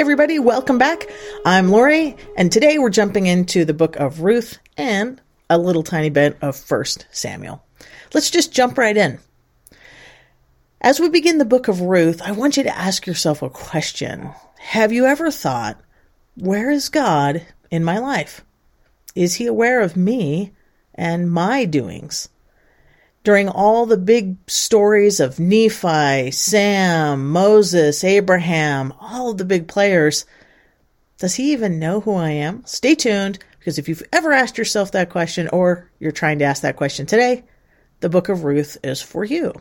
Everybody, welcome back. I'm Lori, and today we're jumping into the book of Ruth and a little tiny bit of First Samuel. Let's just jump right in. As we begin the book of Ruth, I want you to ask yourself a question. Have you ever thought, where is God in my life? Is he aware of me and my doings? During all the big stories of Nephi, Sam, Moses, Abraham, all of the big players, does he even know who I am? Stay tuned because if you've ever asked yourself that question or you're trying to ask that question today, the book of Ruth is for you.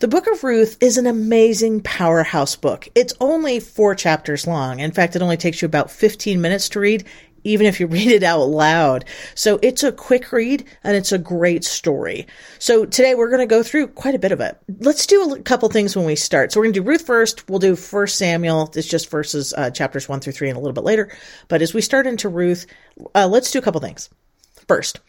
The Book of Ruth is an amazing powerhouse book. It's only four chapters long. In fact, it only takes you about 15 minutes to read, even if you read it out loud. So it's a quick read and it's a great story. So today we're going to go through quite a bit of it. Let's do a couple things when we start. So we're going to do Ruth first. We'll do First Samuel. It's just verses, uh, chapters one through three and a little bit later. But as we start into Ruth, uh, let's do a couple things. First,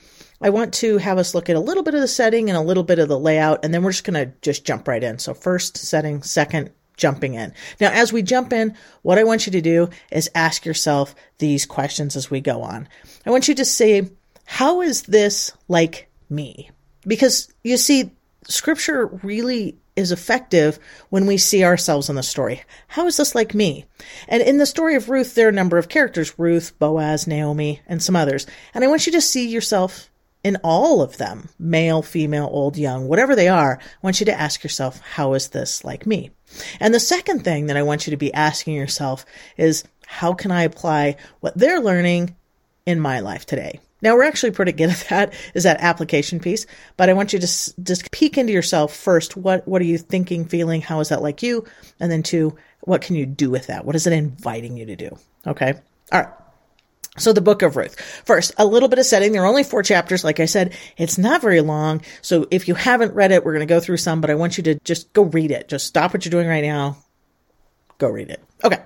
I want to have us look at a little bit of the setting and a little bit of the layout, and then we're just going to just jump right in. So first setting, second jumping in. Now, as we jump in, what I want you to do is ask yourself these questions as we go on. I want you to say, how is this like me? Because you see, scripture really is effective when we see ourselves in the story. How is this like me? And in the story of Ruth, there are a number of characters Ruth, Boaz, Naomi, and some others. And I want you to see yourself in all of them, male, female, old, young, whatever they are, I want you to ask yourself, how is this like me? And the second thing that I want you to be asking yourself is, how can I apply what they're learning in my life today? Now we're actually pretty good at that, is that application piece, but I want you to just peek into yourself first. What, what are you thinking, feeling? How is that like you? And then two, what can you do with that? What is it inviting you to do? Okay. All right. So the book of Ruth. First, a little bit of setting. There are only four chapters. Like I said, it's not very long. So if you haven't read it, we're going to go through some, but I want you to just go read it. Just stop what you're doing right now. Go read it. Okay.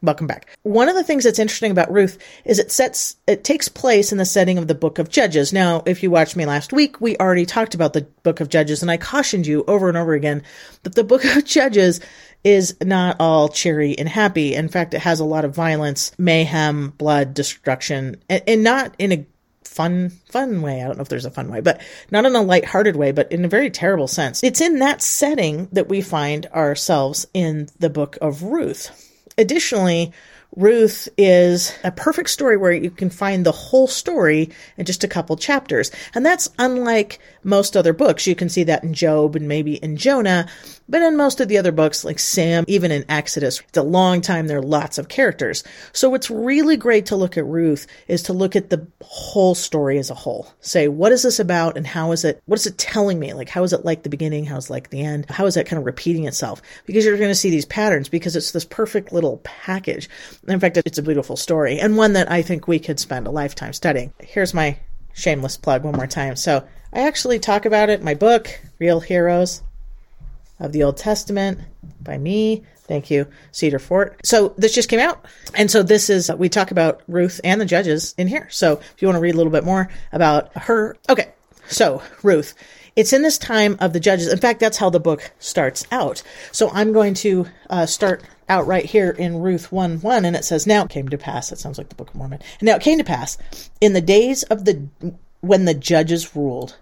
Welcome back. One of the things that's interesting about Ruth is it sets, it takes place in the setting of the book of Judges. Now, if you watched me last week, we already talked about the book of Judges and I cautioned you over and over again that the book of Judges is not all cheery and happy. In fact, it has a lot of violence, mayhem, blood, destruction, and, and not in a fun, fun way. I don't know if there's a fun way, but not in a light-hearted way, but in a very terrible sense. It's in that setting that we find ourselves in the book of Ruth. Additionally, Ruth is a perfect story where you can find the whole story in just a couple chapters. And that's unlike most other books. You can see that in Job and maybe in Jonah, but in most of the other books, like Sam, even in Exodus, it's a long time. There are lots of characters. So what's really great to look at Ruth is to look at the whole story as a whole. Say, what is this about and how is it, what is it telling me? Like, how is it like the beginning? How's like the end? How is that kind of repeating itself? Because you're going to see these patterns because it's this perfect little package. In fact, it's a beautiful story and one that I think we could spend a lifetime studying. Here's my shameless plug one more time. So I actually talk about it in my book, Real Heroes of the Old Testament by me. Thank you, Cedar Fort. So this just came out. And so this is, we talk about Ruth and the judges in here. So if you want to read a little bit more about her. Okay. So Ruth, it's in this time of the judges. In fact, that's how the book starts out. So I'm going to uh, start out right here in Ruth 1 1, and it says, Now it came to pass. That sounds like the Book of Mormon. Now it came to pass in the days of the when the judges ruled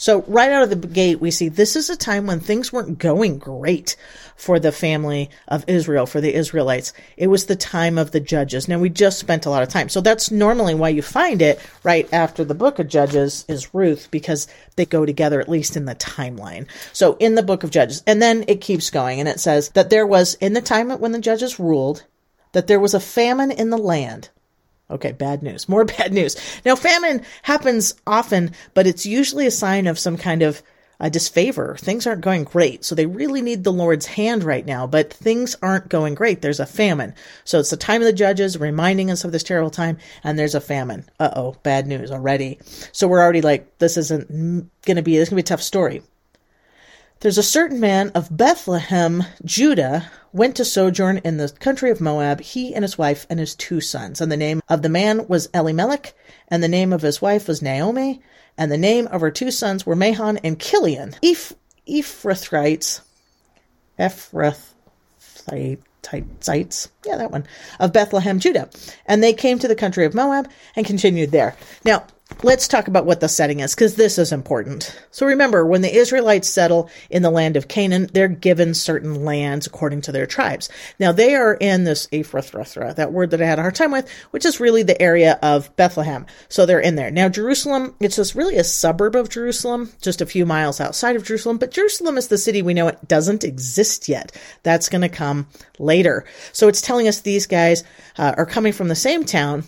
so right out of the gate, we see this is a time when things weren't going great for the family of Israel, for the Israelites. It was the time of the judges. Now we just spent a lot of time. So that's normally why you find it right after the book of Judges is Ruth, because they go together, at least in the timeline. So in the book of Judges, and then it keeps going and it says that there was in the time when the judges ruled, that there was a famine in the land Okay, bad news. More bad news. Now, famine happens often, but it's usually a sign of some kind of uh, disfavor. Things aren't going great. So they really need the Lord's hand right now, but things aren't going great. There's a famine. So it's the time of the judges reminding us of this terrible time, and there's a famine. Uh oh, bad news already. So we're already like, this isn't going to be, this is going to be a tough story. There's a certain man of Bethlehem, Judah, went to sojourn in the country of Moab, he and his wife and his two sons. And the name of the man was Elimelech, and the name of his wife was Naomi, and the name of her two sons were Mahlon and Chilion. Eph- Ephrathites, Ephrath, sites, yeah, that one, of Bethlehem, Judah. And they came to the country of Moab and continued there. Now, let's talk about what the setting is because this is important. So remember, when the Israelites settle in the land of Canaan, they're given certain lands according to their tribes. Now they are in this Ephrathra, that word that I had a hard time with, which is really the area of Bethlehem. So they're in there. Now Jerusalem, it's just really a suburb of Jerusalem, just a few miles outside of Jerusalem, but Jerusalem is the city we know it doesn't exist yet. That's going to come later. So it's telling us these guys uh, are coming from the same town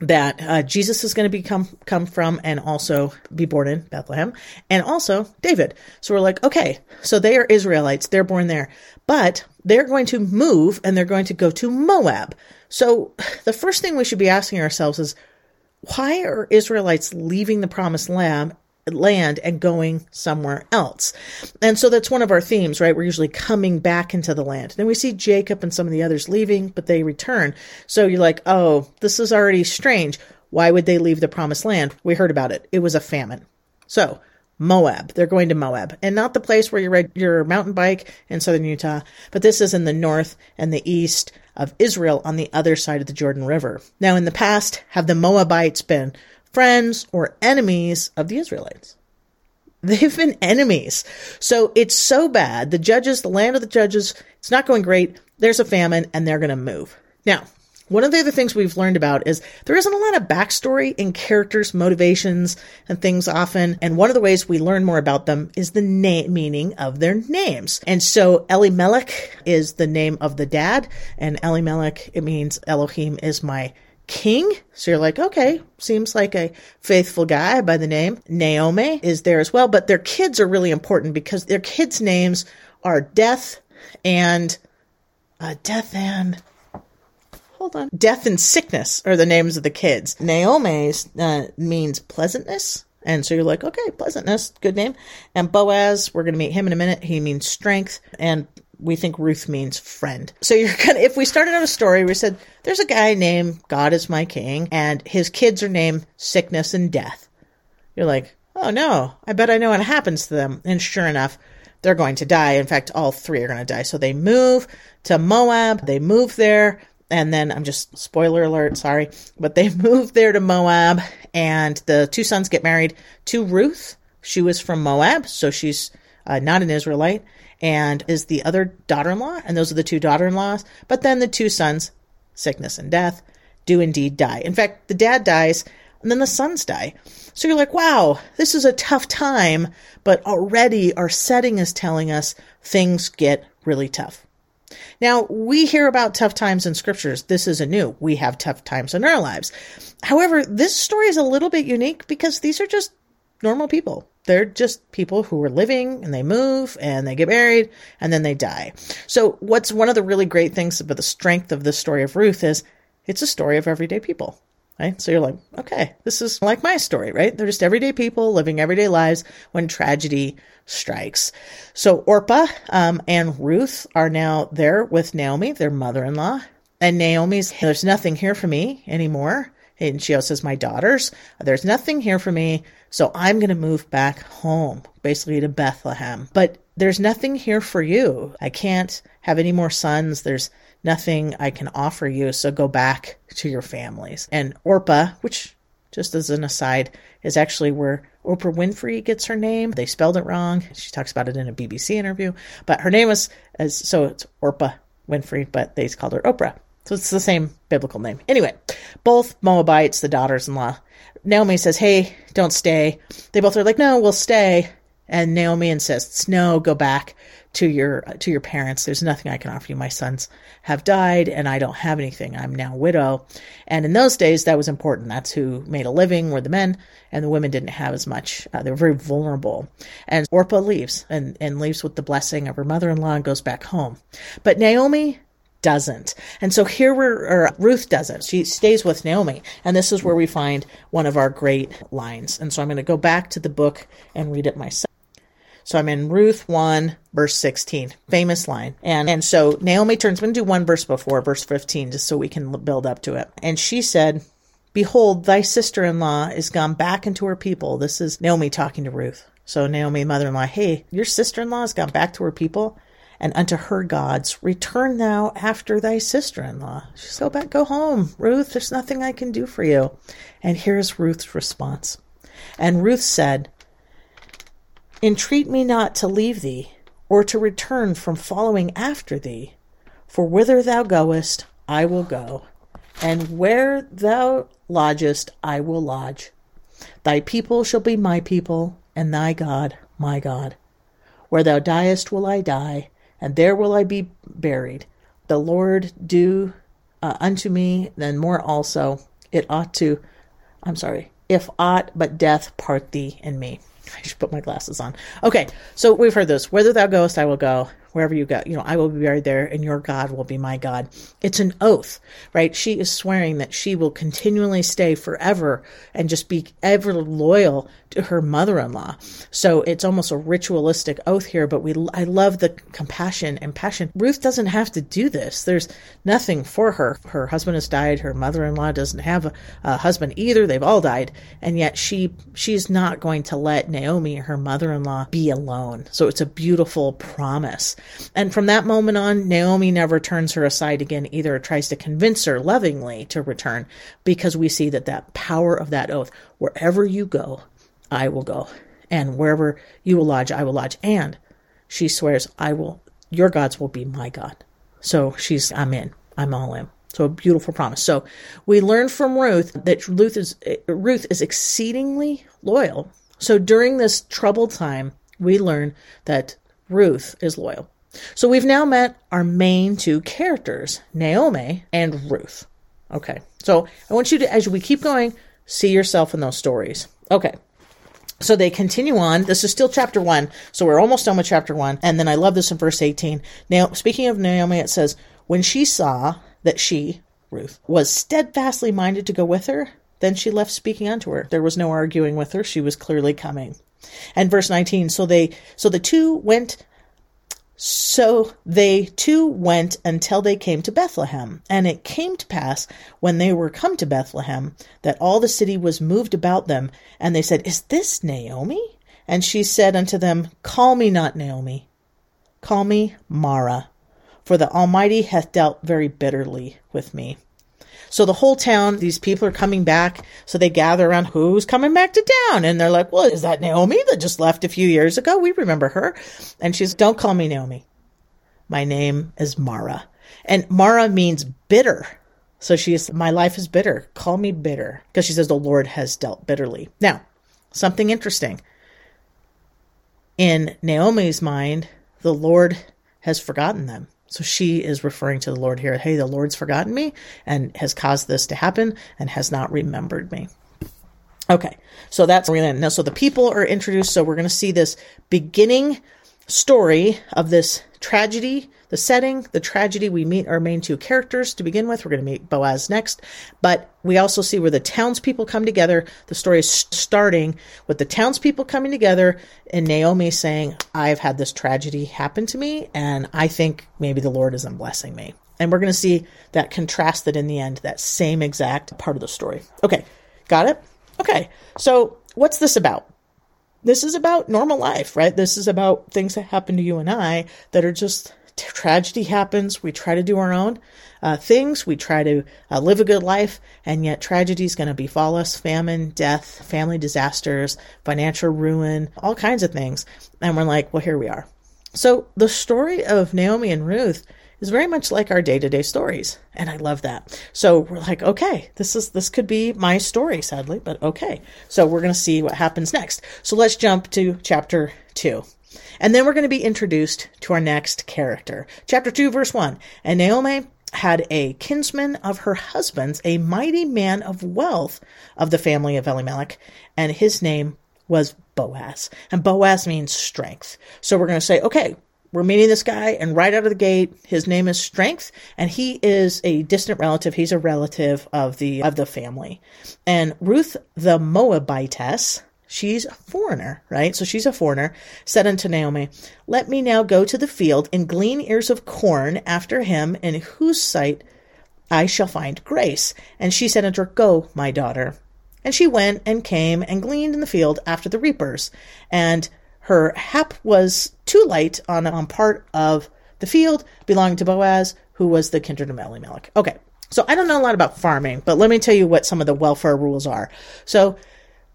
that uh, Jesus is going to become come from and also be born in Bethlehem and also David. So we're like, okay, so they are Israelites, they're born there, but they're going to move and they're going to go to Moab. So the first thing we should be asking ourselves is why are Israelites leaving the promised land land and going somewhere else. And so that's one of our themes, right? We're usually coming back into the land. Then we see Jacob and some of the others leaving, but they return. So you're like, oh, this is already strange. Why would they leave the promised land? We heard about it. It was a famine. So Moab. They're going to Moab, and not the place where you ride your mountain bike in southern Utah, but this is in the north and the east of Israel on the other side of the Jordan River. Now, in the past, have the Moabites been friends or enemies of the Israelites. They've been enemies. So it's so bad. The judges, the land of the judges, it's not going great. There's a famine and they're going to move. Now, one of the other things we've learned about is there isn't a lot of backstory in characters' motivations and things often. And one of the ways we learn more about them is the name meaning of their names. And so Elimelech is the name of the dad, and Elimelech, it means Elohim is my king. So you're like, okay, seems like a faithful guy by the name. Naomi is there as well, but their kids are really important because their kids' names are Death and uh, Death and hold on, Death and Sickness are the names of the kids. Naomi's uh, means pleasantness. And so you're like, okay, pleasantness, good name. And Boaz, we're going to meet him in a minute. He means strength. And we think Ruth means friend. So you're gonna, if we started out a story, we said, there's a guy named God is my king, and his kids are named Sickness and Death. You're like, oh no, I bet I know what happens to them. And sure enough, they're going to die. In fact, all three are going to die. So they move to Moab. They move there. And then I'm just spoiler alert, sorry, but they move there to Moab and the two sons get married to Ruth. She was from Moab, so she's uh, not an Israelite and is the other daughter in law, and those are the two daughter in laws. But then the two sons, sickness and death, do indeed die. In fact, the dad dies, and then the sons die. So you're like, wow, this is a tough time, but already our setting is telling us things get really tough. Now, we hear about tough times in scriptures. This isn't new. We have tough times in our lives. However, this story is a little bit unique because these are just normal people. They're just people who are living and they move and they get married and then they die. So, what's one of the really great things about the strength of the story of Ruth is it's a story of everyday people. Right? So you're like, okay, this is like my story, right? They're just everyday people living everyday lives when tragedy strikes. So Orpah um, and Ruth are now there with Naomi, their mother-in-law, and Naomi's, there's nothing here for me anymore. And she also says, my daughters, there's nothing here for me. So I'm going to move back home, basically to Bethlehem. But there's nothing here for you. I can't have any more sons. There's nothing I can offer you. So go back to your families. And Orpah, which just as an aside, is actually where Oprah Winfrey gets her name. They spelled it wrong. She talks about it in a BBC interview, but her name was as so it's Orpah Winfrey, but they called her Oprah. So it's the same biblical name. Anyway, both Moabites, the daughters in law. Naomi says, Hey, don't stay. They both are like, No, we'll stay. And Naomi insists, No, go back to your to your parents. There's nothing I can offer you. My sons have died and I don't have anything. I'm now widow. And in those days that was important. That's who made a living were the men and the women didn't have as much. Uh, they were very vulnerable. And Orpah leaves and, and leaves with the blessing of her mother-in-law and goes back home. But Naomi doesn't. And so here we're, Ruth doesn't. She stays with Naomi. And this is where we find one of our great lines. And so I'm going to go back to the book and read it myself. So I'm in Ruth 1, verse 16, famous line. And, and so Naomi turns, I'm going to do one verse before, verse 15, just so we can build up to it. And she said, Behold, thy sister in law is gone back into her people. This is Naomi talking to Ruth. So Naomi, mother in law, hey, your sister in law has gone back to her people and unto her gods. Return thou after thy sister in law. She Go back, go home. Ruth, there's nothing I can do for you. And here's Ruth's response. And Ruth said, Entreat me not to leave thee, or to return from following after thee. For whither thou goest, I will go, and where thou lodgest, I will lodge. Thy people shall be my people, and thy God my God. Where thou diest will I die, and there will I be buried. The Lord do uh, unto me, then more also. It ought to, I'm sorry, if aught but death part thee and me. I should put my glasses on. Okay, so we've heard this. Whither thou goest, I will go wherever you go, you know, I will be buried there and your God will be my God. It's an oath, right? She is swearing that she will continually stay forever and just be ever loyal to her mother-in-law. So it's almost a ritualistic oath here, but we, I love the compassion and passion. Ruth doesn't have to do this. There's nothing for her. Her husband has died. Her mother-in-law doesn't have a, a husband either. They've all died. And yet she, she's not going to let Naomi, her mother-in-law, be alone. So it's a beautiful promise. And from that moment on, Naomi never turns her aside again, either tries to convince her lovingly to return, because we see that that power of that oath, wherever you go, I will go. And wherever you will lodge, I will lodge. And she swears, I will, your gods will be my God. So she's, I'm in. I'm all in. So a beautiful promise. So we learn from Ruth that Ruth is, Ruth is exceedingly loyal. So during this troubled time, we learn that Ruth is loyal. So we've now met our main two characters, Naomi and Ruth. Okay. So I want you to, as we keep going, see yourself in those stories. Okay. So they continue on. This is still chapter one. So we're almost done with chapter one. And then I love this in verse 18. Now, speaking of Naomi, it says, When she saw that she, Ruth, was steadfastly minded to go with her, then she left speaking unto her. There was no arguing with her. She was clearly coming. And verse 19, so they, so the two went so they too went until they came to Bethlehem. And it came to pass, when they were come to Bethlehem, that all the city was moved about them. And they said, Is this Naomi? And she said unto them, Call me not Naomi, call me Mara, for the Almighty hath dealt very bitterly with me. So the whole town, these people are coming back. So they gather around who's coming back to town. And they're like, well, is that Naomi that just left a few years ago? We remember her. And she's, don't call me Naomi. My name is Mara. And Mara means bitter. So she's, my life is bitter. Call me bitter. Because she says the Lord has dealt bitterly. Now, something interesting. In Naomi's mind, the Lord has forgotten them. So she is referring to the Lord here. Hey, the Lord's forgotten me and has caused this to happen and has not remembered me. Okay, so that's where we Now, so the people are introduced. So we're to see this beginning story of this tragedy, the setting, the tragedy. We meet our main two characters to begin with. We're going to meet Boaz next, but we also see where the townspeople come together. The story is starting with the townspeople coming together and Naomi saying, I've had this tragedy happen to me, and I think maybe the Lord isn't blessing me. And we're going to see that contrasted in the end, that same exact part of the story. Okay, got it? Okay, so what's this about? this is about normal life, right? This is about things that happen to you and I that are just tragedy happens. We try to do our own uh, things. We try to uh, live a good life, and yet tragedy is going to befall us famine, death, family disasters, financial ruin, all kinds of things. And we're like, well, here we are. So the story of Naomi and Ruth is very much like our day-to-day stories and i love that so we're like okay this is this could be my story sadly but okay so we're going to see what happens next so let's jump to chapter 2 and then we're going to be introduced to our next character. Chapter 2 verse 1 and naomi had a kinsman of her husband's a mighty man of wealth of the family of elimelech and his name was boaz. And boaz means strength. So we're going to say okay we're meeting this guy and right out of the gate his name is strength and he is a distant relative. He's a relative of the of the family. And ruth the moabitess she's a foreigner right so she's a foreigner said unto naomi let me now go to the field and glean ears of corn after him in whose sight i shall find grace and she said unto her go my daughter and she went and came and gleaned in the field after the reapers and her hap was too light on, on part of the field belonging to Boaz, who was the kindred of Elimelech. Okay, so I don't know a lot about farming, but let me tell you what some of the welfare rules are. So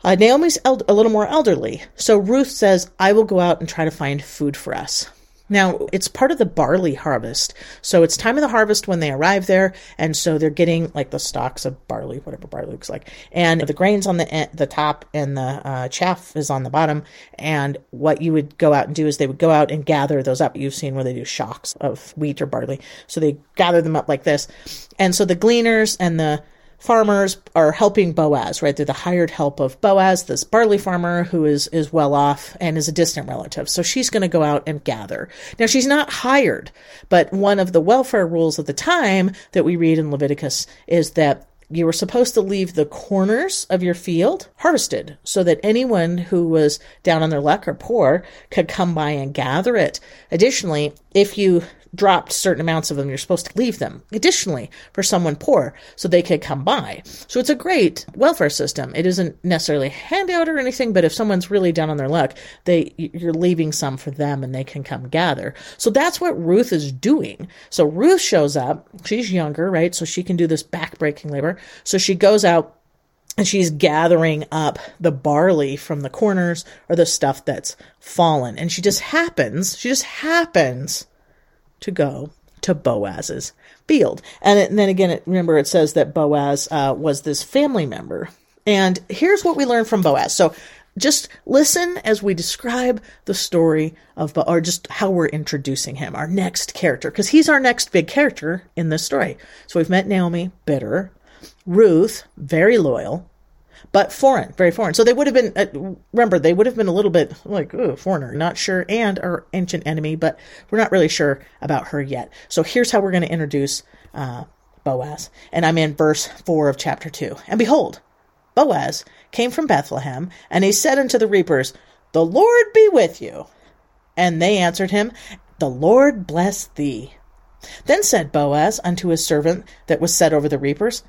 uh, Naomi's el- a little more elderly, so Ruth says, I will go out and try to find food for us. Now, it's part of the barley harvest. So it's time of the harvest when they arrive there. And so they're getting like the stalks of barley, whatever barley looks like. And the grains on the, the top and the uh, chaff is on the bottom. And what you would go out and do is they would go out and gather those up. You've seen where they do shocks of wheat or barley. So they gather them up like this. And so the gleaners and the farmers are helping Boaz, right? They're the hired help of Boaz, this barley farmer who is, is well off and is a distant relative. So she's going to go out and gather. Now she's not hired, but one of the welfare rules of the time that we read in Leviticus is that you were supposed to leave the corners of your field harvested so that anyone who was down on their luck or poor could come by and gather it. Additionally, if you dropped certain amounts of them, you're supposed to leave them additionally for someone poor so they could come by. So it's a great welfare system. It isn't necessarily handout or anything, but if someone's really down on their luck, they, you're leaving some for them and they can come gather. So that's what Ruth is doing. So Ruth shows up. She's younger, right? So she can do this backbreaking labor. So she goes out and she's gathering up the barley from the corners or the stuff that's fallen. And she just happens, she just happens to go to Boaz's field. And, it, and then again, it, remember it says that Boaz uh, was this family member. And here's what we learn from Boaz. So just listen as we describe the story of, or just how we're introducing him, our next character, because he's our next big character in this story. So we've met Naomi, bitter, Ruth, very loyal, but foreign, very foreign. So they would have been, uh, remember, they would have been a little bit like, oh, foreigner, not sure, and our ancient enemy, but we're not really sure about her yet. So here's how we're going to introduce uh, Boaz. And I'm in verse 4 of chapter 2. And behold, Boaz came from Bethlehem, and he said unto the reapers, The Lord be with you. And they answered him, The Lord bless thee. Then said Boaz unto his servant that was set over the reapers,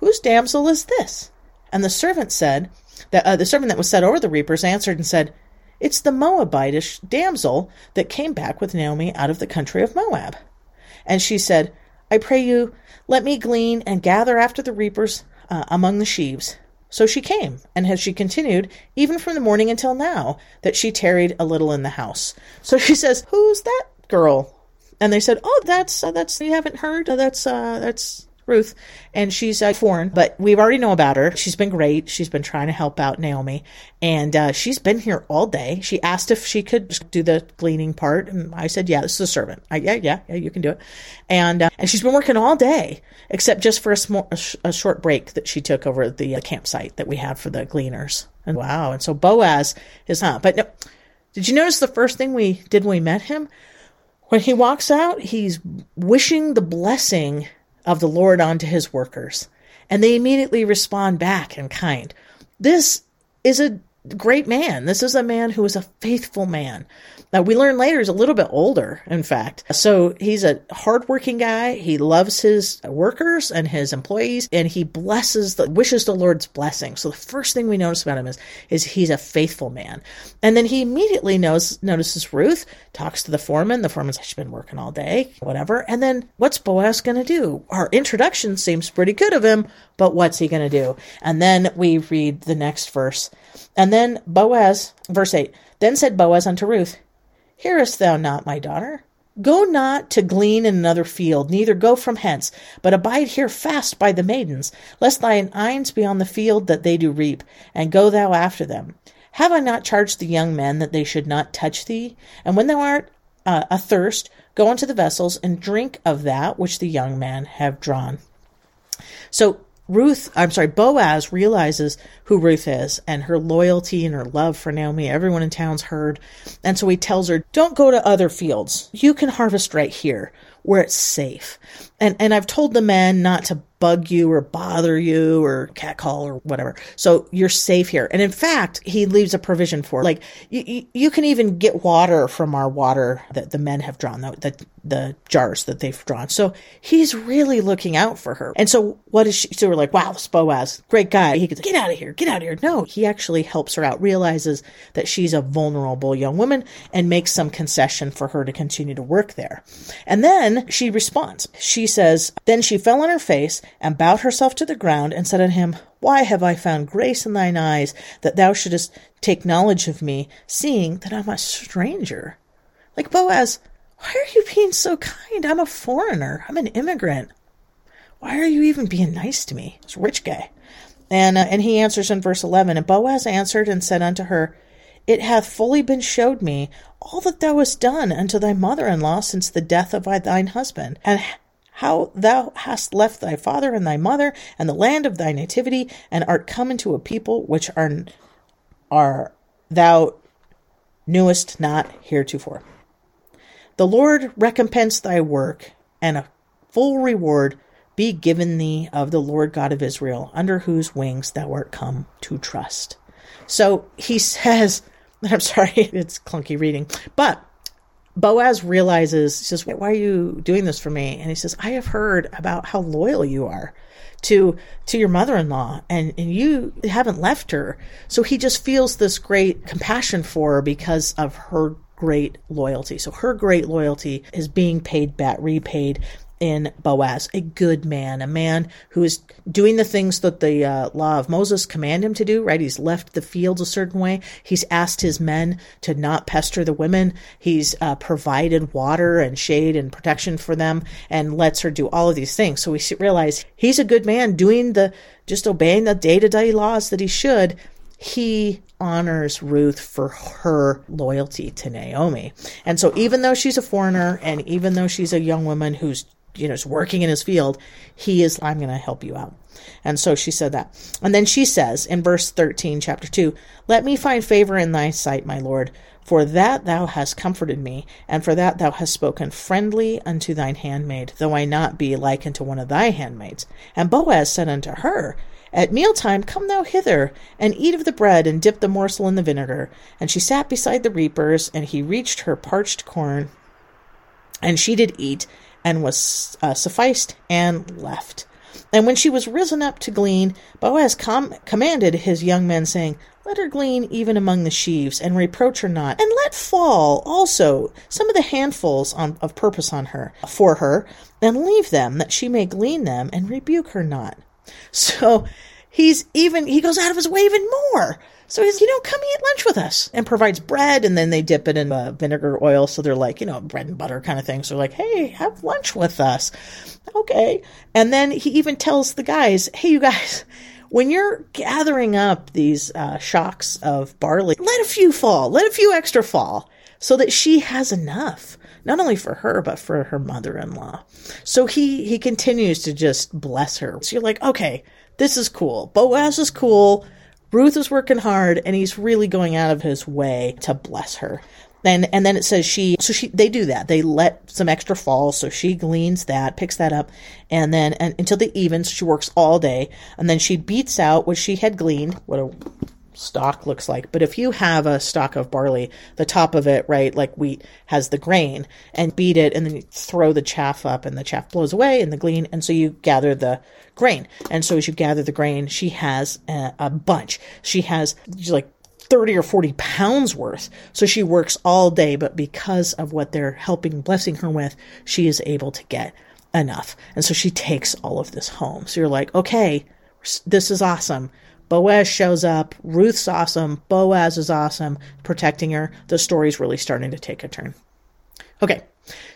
Whose damsel is this? And the servant said, that uh, the servant that was set over the reapers answered and said, It's the Moabitish damsel that came back with Naomi out of the country of Moab. And she said, I pray you, let me glean and gather after the reapers uh, among the sheaves. So she came, and has she continued, even from the morning until now, that she tarried a little in the house. So she says, Who's that girl? And they said, Oh, that's, uh, that's, you haven't heard? Uh, that's, uh, that's Ruth, and she's uh, foreign, but we already know about her. She's been great. She's been trying to help out Naomi, and uh, she's been here all day. She asked if she could do the gleaning part, and I said, "Yeah, this is a servant. I, yeah, yeah, yeah, you can do it." And uh, and she's been working all day, except just for a, small, a, sh- a short break that she took over the uh, campsite that we have for the gleaners. And wow, and so Boaz is not. But no, did you notice the first thing we did when we met him? When he walks out, he's wishing the blessing of the Lord onto his workers. And they immediately respond back in kind. This is a great man. This is a man who is a faithful man. Now we learn later he's a little bit older, in fact. So he's a hardworking guy. He loves his workers and his employees, and he blesses the wishes the Lord's blessing. So the first thing we notice about him is is he's a faithful man. And then he immediately knows notices Ruth, talks to the foreman. The foreman's she's been working all day, whatever. And then what's Boaz gonna do? Our introduction seems pretty good of him, but what's he gonna do? And then we read the next verse. And then Boaz, verse 8, then said Boaz unto Ruth, Hearest thou not, my daughter? Go not to glean in another field, neither go from hence, but abide here fast by the maidens, lest thine eyes be on the field that they do reap, and go thou after them. Have I not charged the young men that they should not touch thee? And when thou art uh, athirst, go unto the vessels and drink of that which the young men have drawn. So Ruth, I'm sorry, Boaz realizes who Ruth is and her loyalty and her love for Naomi. Everyone in town's heard. And so he tells her, don't go to other fields. You can harvest right here. where it's safe. And, and I've told the men not to bug you or bother you or catcall or whatever. So you're safe here. And in fact, he leaves a provision for like you, you, can even get water from our water that the men have drawn, the, the, the jars that they've drawn. So he's really looking out for her. And so what is she? So we're like, wow, this Boaz, great guy. He could get out of here, get out of here. No, he actually helps her out, realizes that she's a vulnerable young woman and makes some concession for her to continue to work there. And then she responds. She says, then she fell on her face and bowed herself to the ground and said unto him, Why have I found grace in thine eyes that thou shouldest take knowledge of me, seeing that I'm a stranger? Like Boaz, why are you being so kind? I'm a foreigner. I'm an immigrant. Why are you even being nice to me? A rich guy. And, uh, and he answers in verse 11, And Boaz answered and said unto her, It hath fully been showed me all that thou hast done unto thy mother in law since the death of thine husband, and how thou hast left thy father and thy mother and the land of thy nativity, and art come into a people which are, are thou knewest not heretofore. The Lord recompense thy work, and a full reward be given thee of the Lord God of Israel, under whose wings thou art come to trust. So he says, I'm sorry, it's clunky reading, but Boaz realizes, he says, Why are you doing this for me? And he says, I have heard about how loyal you are to to your mother-in-law and, and you haven't left her. So he just feels this great compassion for her because of her great loyalty. So her great loyalty is being paid back, repaid in Boaz, a good man, a man who is doing the things that the uh, law of Moses command him to do, right? He's left the fields a certain way. He's asked his men to not pester the women. He's uh, provided water and shade and protection for them and lets her do all of these things. So we realize he's a good man doing the, just obeying the day to day laws that he should. He honors Ruth for her loyalty to Naomi. And so even though she's a foreigner and even though she's a young woman who's you know, is working in his field, he is, I'm going to help you out. And so she said that. And then she says in verse 13, chapter 2, Let me find favor in thy sight, my Lord, for that thou hast comforted me, and for that thou hast spoken friendly unto thine handmaid, though I not be like unto one of thy handmaids. And Boaz said unto her, At mealtime come thou hither, and eat of the bread, and dip the morsel in the vinegar. And she sat beside the reapers, and he reached her parched corn, and she did eat, and was uh, sufficed and left. And when she was risen up to glean, Boaz com- commanded his young men, saying, Let her glean even among the sheaves, and reproach her not, and let fall also some of the handfuls on, of purpose on her for her, and leave them, that she may glean them, and rebuke her not. So he's even he goes out of his way even more so he's, you know, come eat lunch with us and provides bread and then they dip it in uh, vinegar oil. So they're like, you know, bread and butter kind of thing. So they're like, hey, have lunch with us. Okay. And then he even tells the guys, hey, you guys, when you're gathering up these uh, shocks of barley, let a few fall, let a few extra fall so that she has enough not only for her but for her mother-in-law. So he he continues to just bless her. So you're like, okay, this is cool. Boaz is cool. Ruth is working hard and he's really going out of his way to bless her. And, and then it says she, so she, they do that. They let some extra fall. So she gleans that, picks that up, and then and, until the evens, she works all day. And then she beats out what she had gleaned, what a stalk looks like. But if you have a stalk of barley, the top of it, right, like wheat, has the grain, and beat it, and then you throw the chaff up, and the chaff blows away in the glean, and so you gather the grain. And so as you gather the grain, she has a, a bunch. She has like 30 or 40 pounds worth. So she works all day, but because of what they're helping, blessing her with, she is able to get enough. And so she takes all of this home. So you're like, okay, this is awesome. Boaz shows up. Ruth's awesome. Boaz is awesome, protecting her. The story's really starting to take a turn. Okay,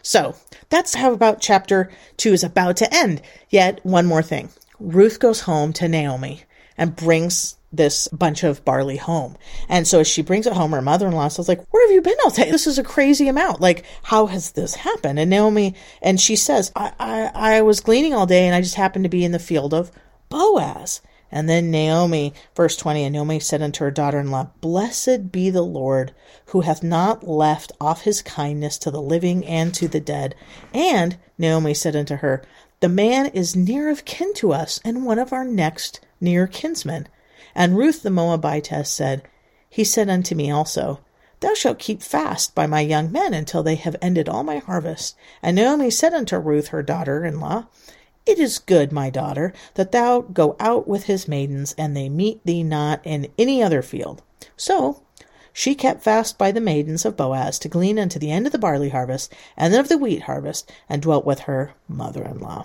so that's how about chapter two is about to end. Yet, one more thing. Ruth goes home to Naomi and brings this bunch of barley home. And so as she brings it home, her mother in law says, like, where have you been all day? This is a crazy amount. Like, how has this happened? And Naomi, and she says, I, I, I was gleaning all day and I just happened to be in the field of Boaz. And then Naomi, verse 20, and Naomi said unto her daughter in law, Blessed be the Lord, who hath not left off his kindness to the living and to the dead. And Naomi said unto her, The man is near of kin to us, and one of our next near kinsmen. And Ruth the Moabitess said, He said unto me also, Thou shalt keep fast by my young men until they have ended all my harvest. And Naomi said unto Ruth her daughter in law, it is good, my daughter, that thou go out with his maidens, and they meet thee not in any other field. So she kept fast by the maidens of Boaz to glean unto the end of the barley harvest, and then of the wheat harvest, and dwelt with her mother in law.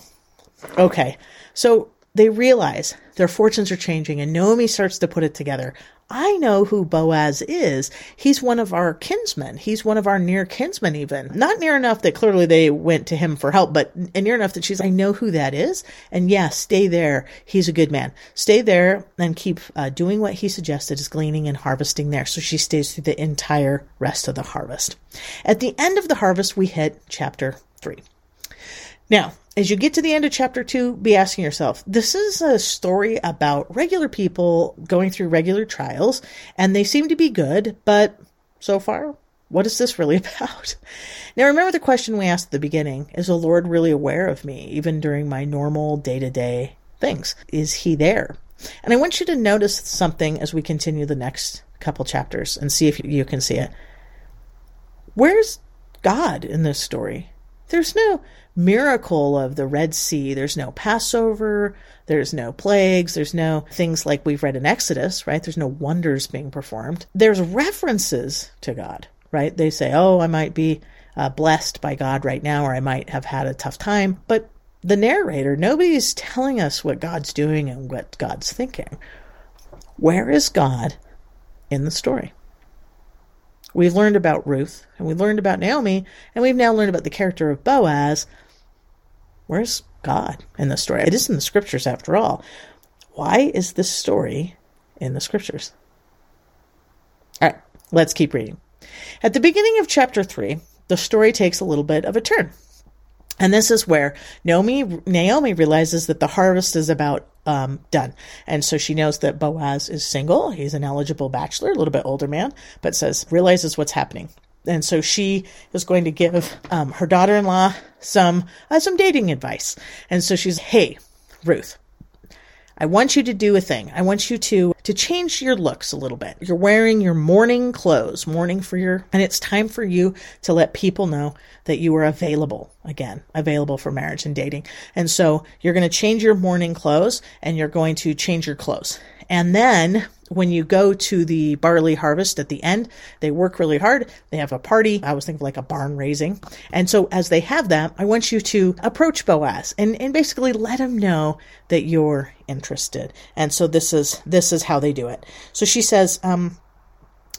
Okay, so they realize their fortunes are changing, and Naomi starts to put it together. I know who Boaz is. He's one of our kinsmen. He's one of our near kinsmen, even. Not near enough that clearly they went to him for help, but near enough that she's, I know who that is. And yes, yeah, stay there. He's a good man. Stay there and keep uh, doing what he suggested is gleaning and harvesting there. So she stays through the entire rest of the harvest. At the end of the harvest, we hit chapter three. Now, as you get to the end of chapter two, be asking yourself, this is a story about regular people going through regular trials, and they seem to be good, but so far, what is this really about? Now, remember the question we asked at the beginning Is the Lord really aware of me, even during my normal day to day things? Is He there? And I want you to notice something as we continue the next couple chapters and see if you can see it. Where's God in this story? There's no miracle of the Red Sea. There's no Passover. There's no plagues. There's no things like we've read in Exodus, right? There's no wonders being performed. There's references to God, right? They say, oh, I might be uh, blessed by God right now, or I might have had a tough time. But the narrator, nobody's telling us what God's doing and what God's thinking. Where is God in the story? We've learned about Ruth and we've learned about Naomi and we've now learned about the character of Boaz. Where's God in the story? It is in the scriptures after all. Why is this story in the scriptures? All right, let's keep reading. At the beginning of chapter 3, the story takes a little bit of a turn. And this is where Naomi, Naomi realizes that the harvest is about um, done. And so she knows that Boaz is single. He's an eligible bachelor, a little bit older man, but says, realizes what's happening. And so she is going to give um, her daughter in law some, uh, some dating advice. And so she's, hey, Ruth, I want you to do a thing. I want you to to change your looks a little bit. You're wearing your mourning clothes, mourning for your and it's time for you to let people know that you are available again, available for marriage and dating. And so you're going to change your mourning clothes and you're going to change your clothes. And then when you go to the barley harvest at the end, they work really hard. They have a party. I was thinking like a barn raising. And so as they have that, I want you to approach Boaz and, and basically let him know that you're interested. And so this is, this is how they do it. So she says, um,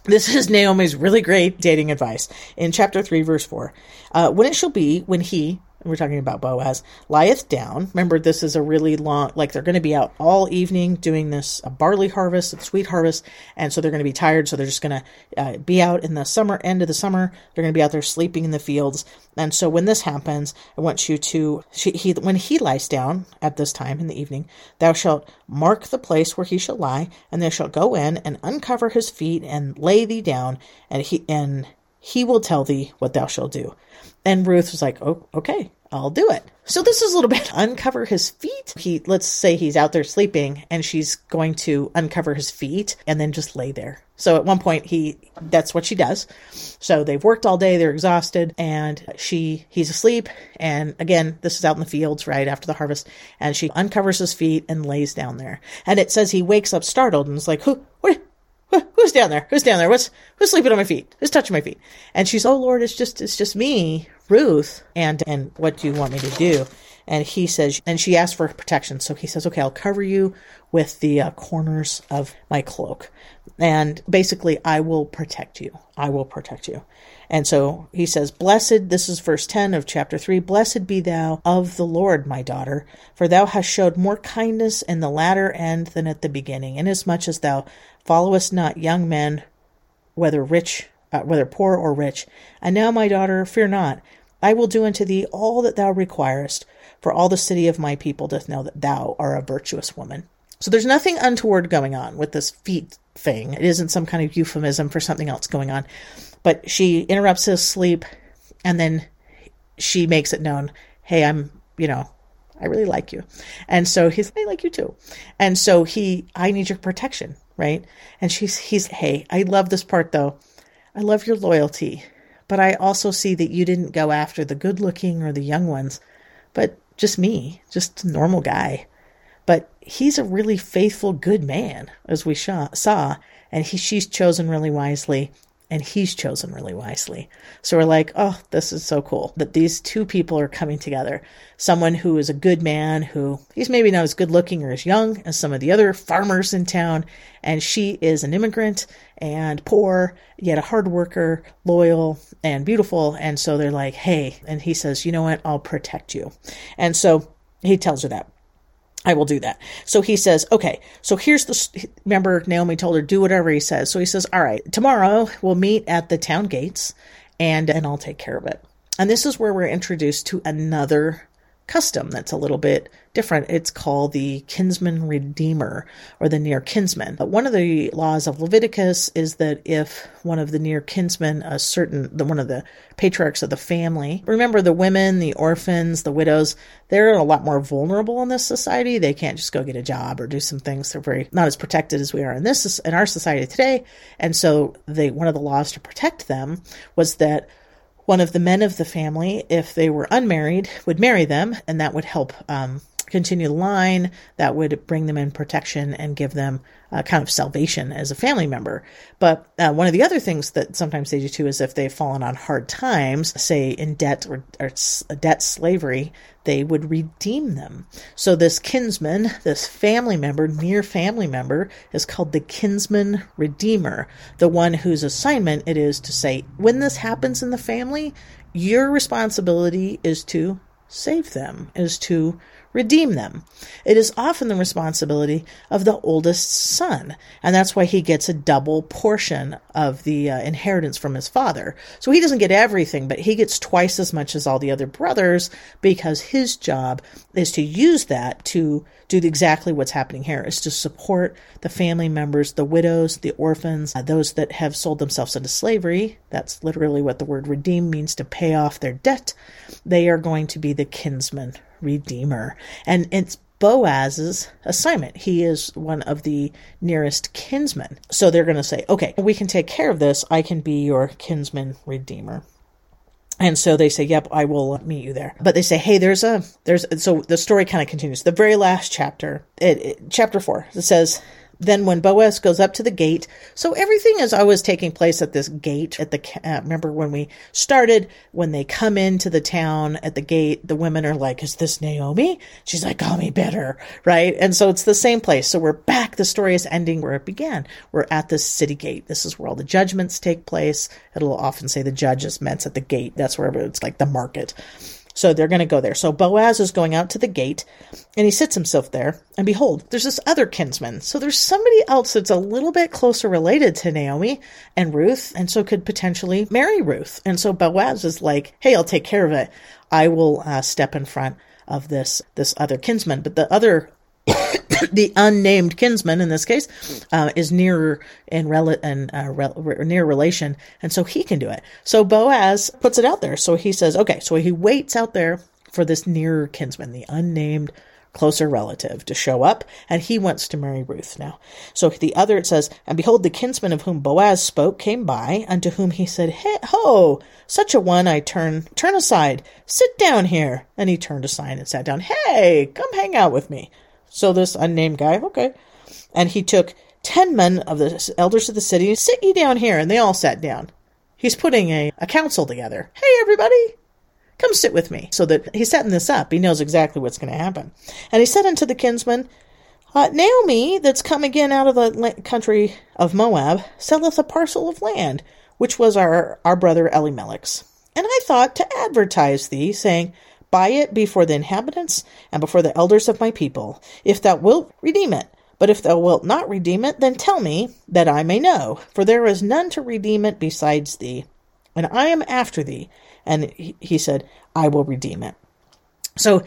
this is Naomi's really great dating advice in chapter 3, verse 4. Uh, when it shall be, when he, we're talking about Boaz, lieth down. Remember, this is a really long, like they're going to be out all evening doing this a barley harvest, a sweet harvest, and so they're going to be tired. So they're just going to uh, be out in the summer, end of the summer. They're going to be out there sleeping in the fields. And so when this happens, I want you to, she, he, when he lies down at this time in the evening, thou shalt mark the place where he shall lie, and thou shalt go in and uncover his feet and lay thee down, and he, and he will tell thee what thou shalt do. And Ruth was like, oh, okay, I'll do it. So this is a little bit uncover his feet. He, let's say he's out there sleeping and she's going to uncover his feet and then just lay there. So at one point he, that's what she does. So they've worked all day. They're exhausted and she, he's asleep. And again, this is out in the fields right after the harvest and she uncovers his feet and lays down there. And it says he wakes up startled and is like, who, what, who's down there? Who's down there? What's who's sleeping on my feet? Who's touching my feet? And she's, oh Lord, it's just it's just me, Ruth. And and what do you want me to do? And he says, and she asks for protection. So he says, okay, I'll cover you with the uh, corners of my cloak. And basically, I will protect you. I will protect you. And so he says, Blessed, this is verse 10 of chapter 3 Blessed be thou of the Lord, my daughter, for thou hast showed more kindness in the latter end than at the beginning, inasmuch as thou followest not young men, whether rich, uh, whether poor or rich. And now, my daughter, fear not. I will do unto thee all that thou requirest, for all the city of my people doth know that thou art a virtuous woman. So there's nothing untoward going on with this feet thing. It isn't some kind of euphemism for something else going on. But she interrupts his sleep and then she makes it known, hey, I'm, you know, I really like you. And so he's, I like you too. And so he, I need your protection, right? And she's, he's, hey, I love this part though. I love your loyalty, but I also see that you didn't go after the good looking or the young ones, but just me, just normal guy. He's a really faithful, good man, as we saw, and he, she's chosen really wisely and he's chosen really wisely. So we're like, oh, this is so cool that these two people are coming together. Someone who is a good man, who he's maybe not as good looking or as young as some of the other farmers in town, and she is an immigrant and poor, yet a hard worker, loyal and beautiful. And so they're like, hey, and he says, you know what? I'll protect you. And so he tells her that. I will do that. So he says, okay, so here's the, remember Naomi told her, do whatever he says. So he says, all right, tomorrow we'll meet at the town gates and, and I'll take care of it. And this is where we're introduced to another custom that's a little bit different. It's called the kinsman redeemer or the near kinsman. But one of the laws of Leviticus is that if one of the near kinsmen, a certain, the, one of the patriarchs of the family, remember the women, the orphans, the widows, they're a lot more vulnerable in this society. They can't just go get a job or do some things. They're very not as protected as we are in this in our society today. And so they one of the laws to protect them was that one of the men of the family, if they were unmarried, would marry them, and that would help um, continue the line. That would bring them in protection and give them a kind of salvation as a family member. But uh, one of the other things that sometimes they do too is if they've fallen on hard times, say in debt or, or debt slavery, they would redeem them. So this kinsman, this family member, near family member, is called the kinsman redeemer, the one whose assignment it is to say, when this happens in the family, your responsibility is to save them, is to redeem them. It is often the responsibility of the oldest son, and that's why he gets a double portion of the uh, inheritance from his father. So he doesn't get everything, but he gets twice as much as all the other brothers because his job is to use that to do exactly what's happening here is to support the family members, the widows, the orphans, uh, those that have sold themselves into slavery. That's literally what the word redeem means to pay off their debt. They are going to be the kinsman redeemer. And it's Boaz's assignment. He is one of the nearest kinsmen. So they're going to say, okay, we can take care of this. I can be your kinsman redeemer. And so they say, yep, I will meet you there. But they say, hey, there's a, there's, so the story kind of continues. The very last chapter, it, it, chapter four, it says, then when Boaz goes up to the gate, so everything is always taking place at this gate at the, uh, remember when we started, when they come into the town at the gate, the women are like, is this Naomi? She's like, call me better, right? And so it's the same place. So we're back. The story is ending where it began. We're at the city gate. This is where all the judgments take place. It'll often say the judges met at the gate. That's where it's like the market. So they're going to go there. So Boaz is going out to the gate and he sits himself there. And behold, there's this other kinsman. So there's somebody else that's a little bit closer related to Naomi and Ruth and so could potentially marry Ruth. And so Boaz is like, hey, I'll take care of it. I will uh, step in front of this this other kinsman. But the other the unnamed kinsman in this case uh, is nearer in rel- and uh, re- near relation, and so he can do it. So Boaz puts it out there. So he says, okay. So he waits out there for this nearer kinsman, the unnamed closer relative, to show up, and he wants to marry Ruth now. So the other it says, and behold, the kinsman of whom Boaz spoke came by, unto whom he said, Hey, ho, such a one I turn turn aside, sit down here. And he turned aside and sat down. Hey, come hang out with me. So this unnamed guy, okay. And he took ten men of the elders of the city, sit ye down here, and they all sat down. He's putting a, a council together. Hey, everybody, come sit with me. So that he's setting this up. He knows exactly what's going to happen. And he said unto the kinsman, uh, Naomi, that's come again out of the country of Moab, selleth a parcel of land, which was our, our brother Elimelech's. And I thought to advertise thee, saying, Buy it before the inhabitants and before the elders of my people, if thou wilt redeem it. But if thou wilt not redeem it, then tell me, that I may know, for there is none to redeem it besides thee. And I am after thee. And he said, I will redeem it. So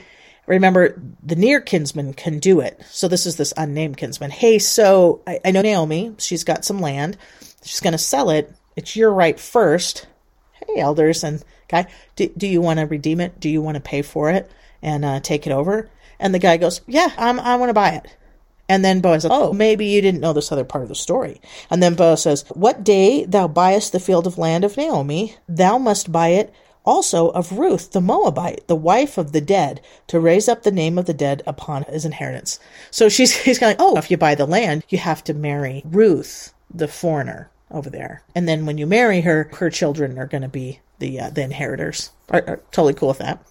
Remember, the near kinsman can do it. So this is this unnamed kinsman. Hey, so I, I know Naomi. She's got some land. She's going to sell it. It's your right first. Hey, elders and guy, do, do you want to redeem it? Do you want to pay for it and uh, take it over? And the guy goes, Yeah, I'm, I want to buy it. And then Boaz says, Oh, maybe you didn't know this other part of the story. And then Boaz says, What day thou buyest the field of land of Naomi, thou must buy it also of Ruth the Moabite, the wife of the dead, to raise up the name of the dead upon his inheritance. So she's he's going, Oh, if you buy the land, you have to marry Ruth, the foreigner over there. And then when you marry her, her children are going to be the uh, the inheritors. Are, are totally cool with that.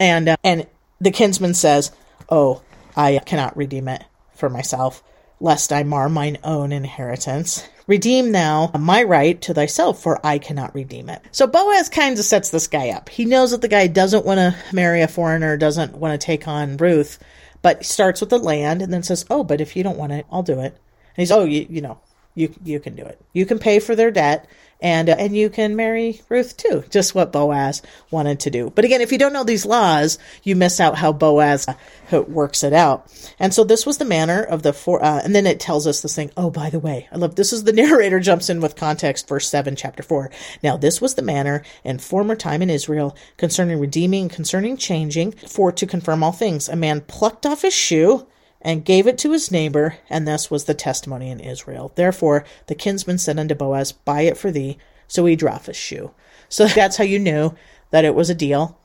And uh, and the kinsman says, "Oh, I cannot redeem it for myself, lest I mar mine own inheritance. Redeem now my right to thyself, for I cannot redeem it." So Boaz kind of sets this guy up. He knows that the guy doesn't want to marry a foreigner, doesn't want to take on Ruth, but starts with the land and then says, "Oh, but if you don't want it, I'll do it." And he's, "Oh, you you know, you you can do it. You can pay for their debt and uh, and you can marry Ruth too. Just what Boaz wanted to do. But again, if you don't know these laws, you miss out how Boaz uh, works it out. And so this was the manner of the four. Uh, and then it tells us this thing. Oh, by the way, I love this. Is the narrator jumps in with context, verse seven, chapter four. Now this was the manner in former time in Israel concerning redeeming, concerning changing, for to confirm all things. A man plucked off his shoe and gave it to his neighbor, and this was the testimony in Israel. Therefore the kinsman said unto Boaz, Buy it for thee. So he dropped his shoe. So that's how you knew that it was a deal.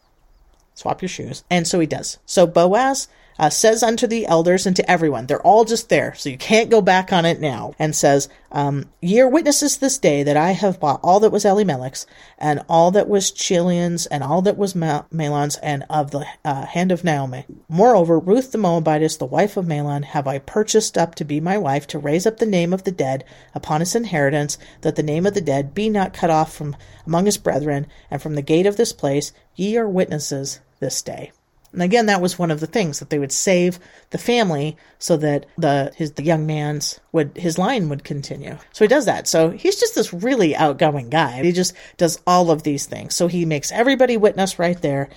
Swap your shoes. And so he does. So Boaz uh, says unto the elders and to everyone, they're all just there, so you can't go back on it now, and says, um, Ye are witnesses this day that I have bought all that was Elimelech's, and all that was Chilion's, and all that was Mahlon's, and of the uh, hand of Naomi. Moreover, Ruth the Moabitess, the wife of Mahlon, have I purchased up to be my wife, to raise up the name of the dead upon his inheritance, that the name of the dead be not cut off from among his brethren, and from the gate of this place ye are witnesses this day. And again, that was one of the things that they would save the family so that the his the young man's would his line would continue. So he does that. So he's just this really outgoing guy. He just does all of these things. So he makes everybody witness right there.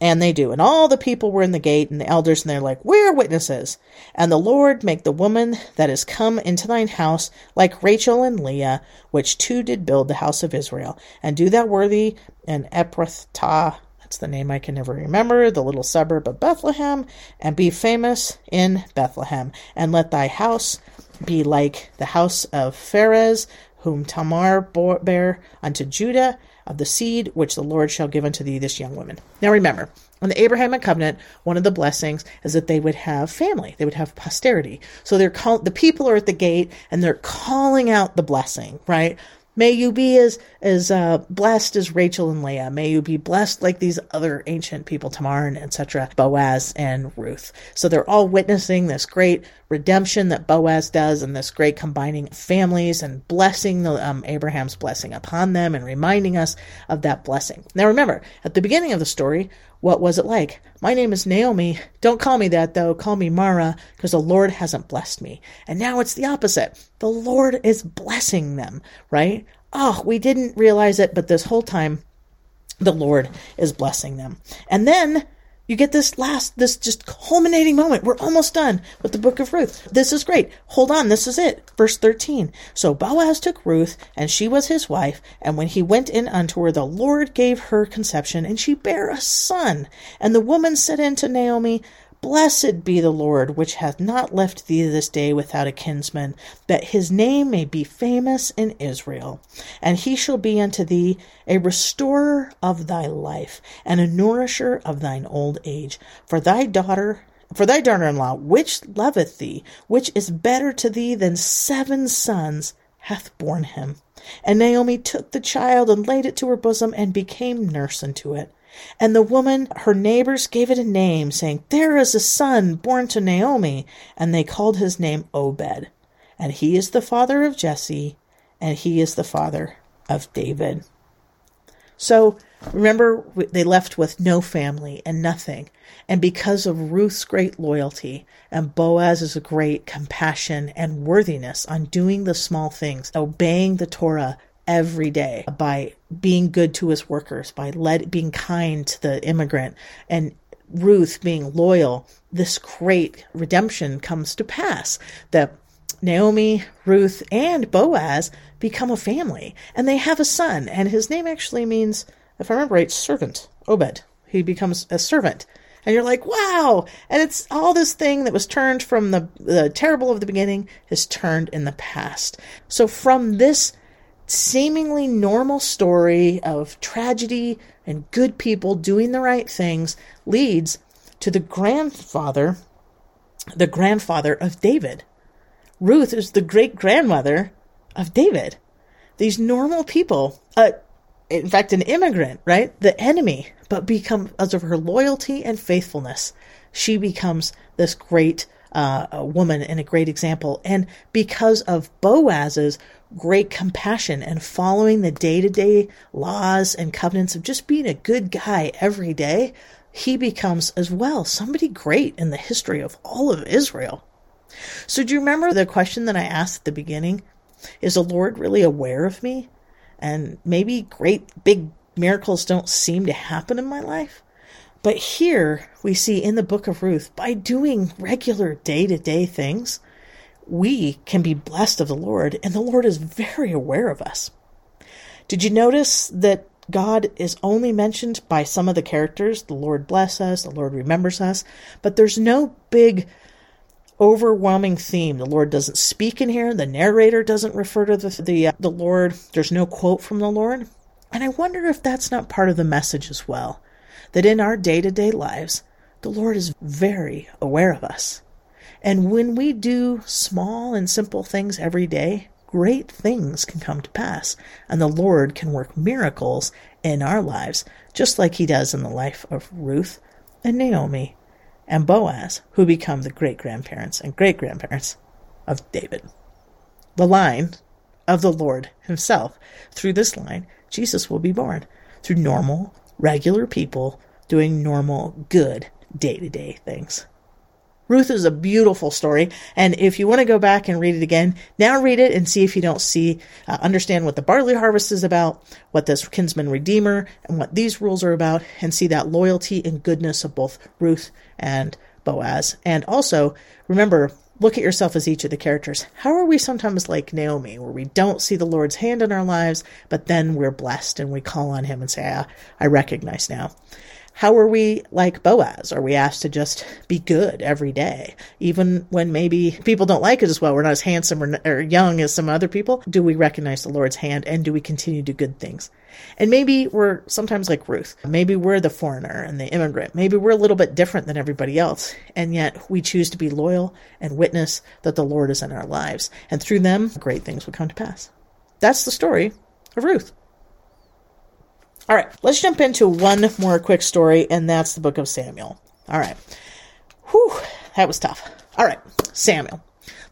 And they do. And all the people were in the gate and the elders, and they're like, We're witnesses. And the Lord make the woman that is come into thine house like Rachel and Leah, which two did build the house of Israel. And do thou worthy and Ephrathah the name I can never remember, the little suburb of Bethlehem, and be famous in Bethlehem. And let thy house be like the house of Pharez, whom Tamar bore, bare unto Judah, of the seed which the Lord shall give unto thee, this young woman. Now remember, in the Abrahamic covenant, one of the blessings is that they would have family, they would have posterity. So they're call- the people are at the gate and they're calling out the blessing, right? May you be as as uh, blessed as Rachel and Leah. May you be blessed like these other ancient people, Tamar and etc., Boaz and Ruth. So they're all witnessing this great redemption that Boaz does, and this great combining families and blessing the um, Abraham's blessing upon them, and reminding us of that blessing. Now remember, at the beginning of the story, what was it like? My name is Naomi. Don't call me that though. Call me Mara because the Lord hasn't blessed me. And now it's the opposite. The Lord is blessing them, right? Oh, we didn't realize it, but this whole time the Lord is blessing them. And then you get this last, this just culminating moment. We're almost done with the book of Ruth. This is great. Hold on. This is it. Verse 13. So Boaz took Ruth, and she was his wife. And when he went in unto her, the Lord gave her conception, and she bare a son. And the woman said unto Naomi, Blessed be the Lord, which hath not left thee this day without a kinsman, that his name may be famous in Israel. And he shall be unto thee a restorer of thy life, and a nourisher of thine old age. For thy daughter for thy daughter in law, which loveth thee, which is better to thee than seven sons, hath borne him. And Naomi took the child and laid it to her bosom, and became nurse unto it. And the woman, her neighbors, gave it a name, saying, There is a son born to Naomi. And they called his name Obed. And he is the father of Jesse, and he is the father of David. So remember, they left with no family and nothing. And because of Ruth's great loyalty and Boaz's great compassion and worthiness on doing the small things, obeying the Torah, every day by being good to his workers, by let, being kind to the immigrant and Ruth being loyal, this great redemption comes to pass. That Naomi, Ruth, and Boaz become a family, and they have a son, and his name actually means, if I remember right, servant, Obed. He becomes a servant. And you're like, wow! And it's all this thing that was turned from the, the terrible of the beginning is turned in the past. So from this seemingly normal story of tragedy and good people doing the right things leads to the grandfather, the grandfather of David. Ruth is the great grandmother of David. These normal people, uh, in fact, an immigrant, right? The enemy, but become, because of her loyalty and faithfulness, she becomes this great uh, a woman and a great example. And because of Boaz's great compassion and following the day to day laws and covenants of just being a good guy every day, he becomes as well somebody great in the history of all of Israel. So, do you remember the question that I asked at the beginning? Is the Lord really aware of me? And maybe great big miracles don't seem to happen in my life. But here we see in the book of Ruth, by doing regular day to day things, we can be blessed of the Lord, and the Lord is very aware of us. Did you notice that God is only mentioned by some of the characters? The Lord bless us, the Lord remembers us, but there's no big overwhelming theme. The Lord doesn't speak in here. The narrator doesn't refer to the the, uh, the Lord. There's no quote from the Lord. And I wonder if that's not part of the message as well. That in our day to day lives, the Lord is very aware of us. And when we do small and simple things every day, great things can come to pass. And the Lord can work miracles in our lives, just like He does in the life of Ruth and Naomi and Boaz, who become the great grandparents and great grandparents of David. The line of the Lord Himself. Through this line, Jesus will be born through normal, regular people doing normal, good, day to day things. Ruth is a beautiful story, and if you want to go back and read it again, now read it and see if you don't see, uh, understand what the barley harvest is about, what this kinsman redeemer, and what these rules are about, and see that loyalty and goodness of both Ruth and Boaz. And also, remember, look at yourself as each of the characters. How are we sometimes like Naomi, where we don't see the Lord's hand in our lives, but then we're blessed and we call on Him and say, ah, I recognize now. How are we like Boaz? Are we asked to just be good every day? Even when maybe people don't like it as well, we're not as handsome or, or young as some other people. Do we recognize the Lord's hand and do we continue to do good things? And maybe we're sometimes like Ruth. Maybe we're the foreigner and the immigrant. Maybe we're a little bit different than everybody else. And yet we choose to be loyal and witness that the Lord is in our lives. And through them, great things will come to pass. That's the story of Ruth. All right, let's jump into one more quick story, and that's the book of Samuel. All right. Whew, that was tough. All right, Samuel.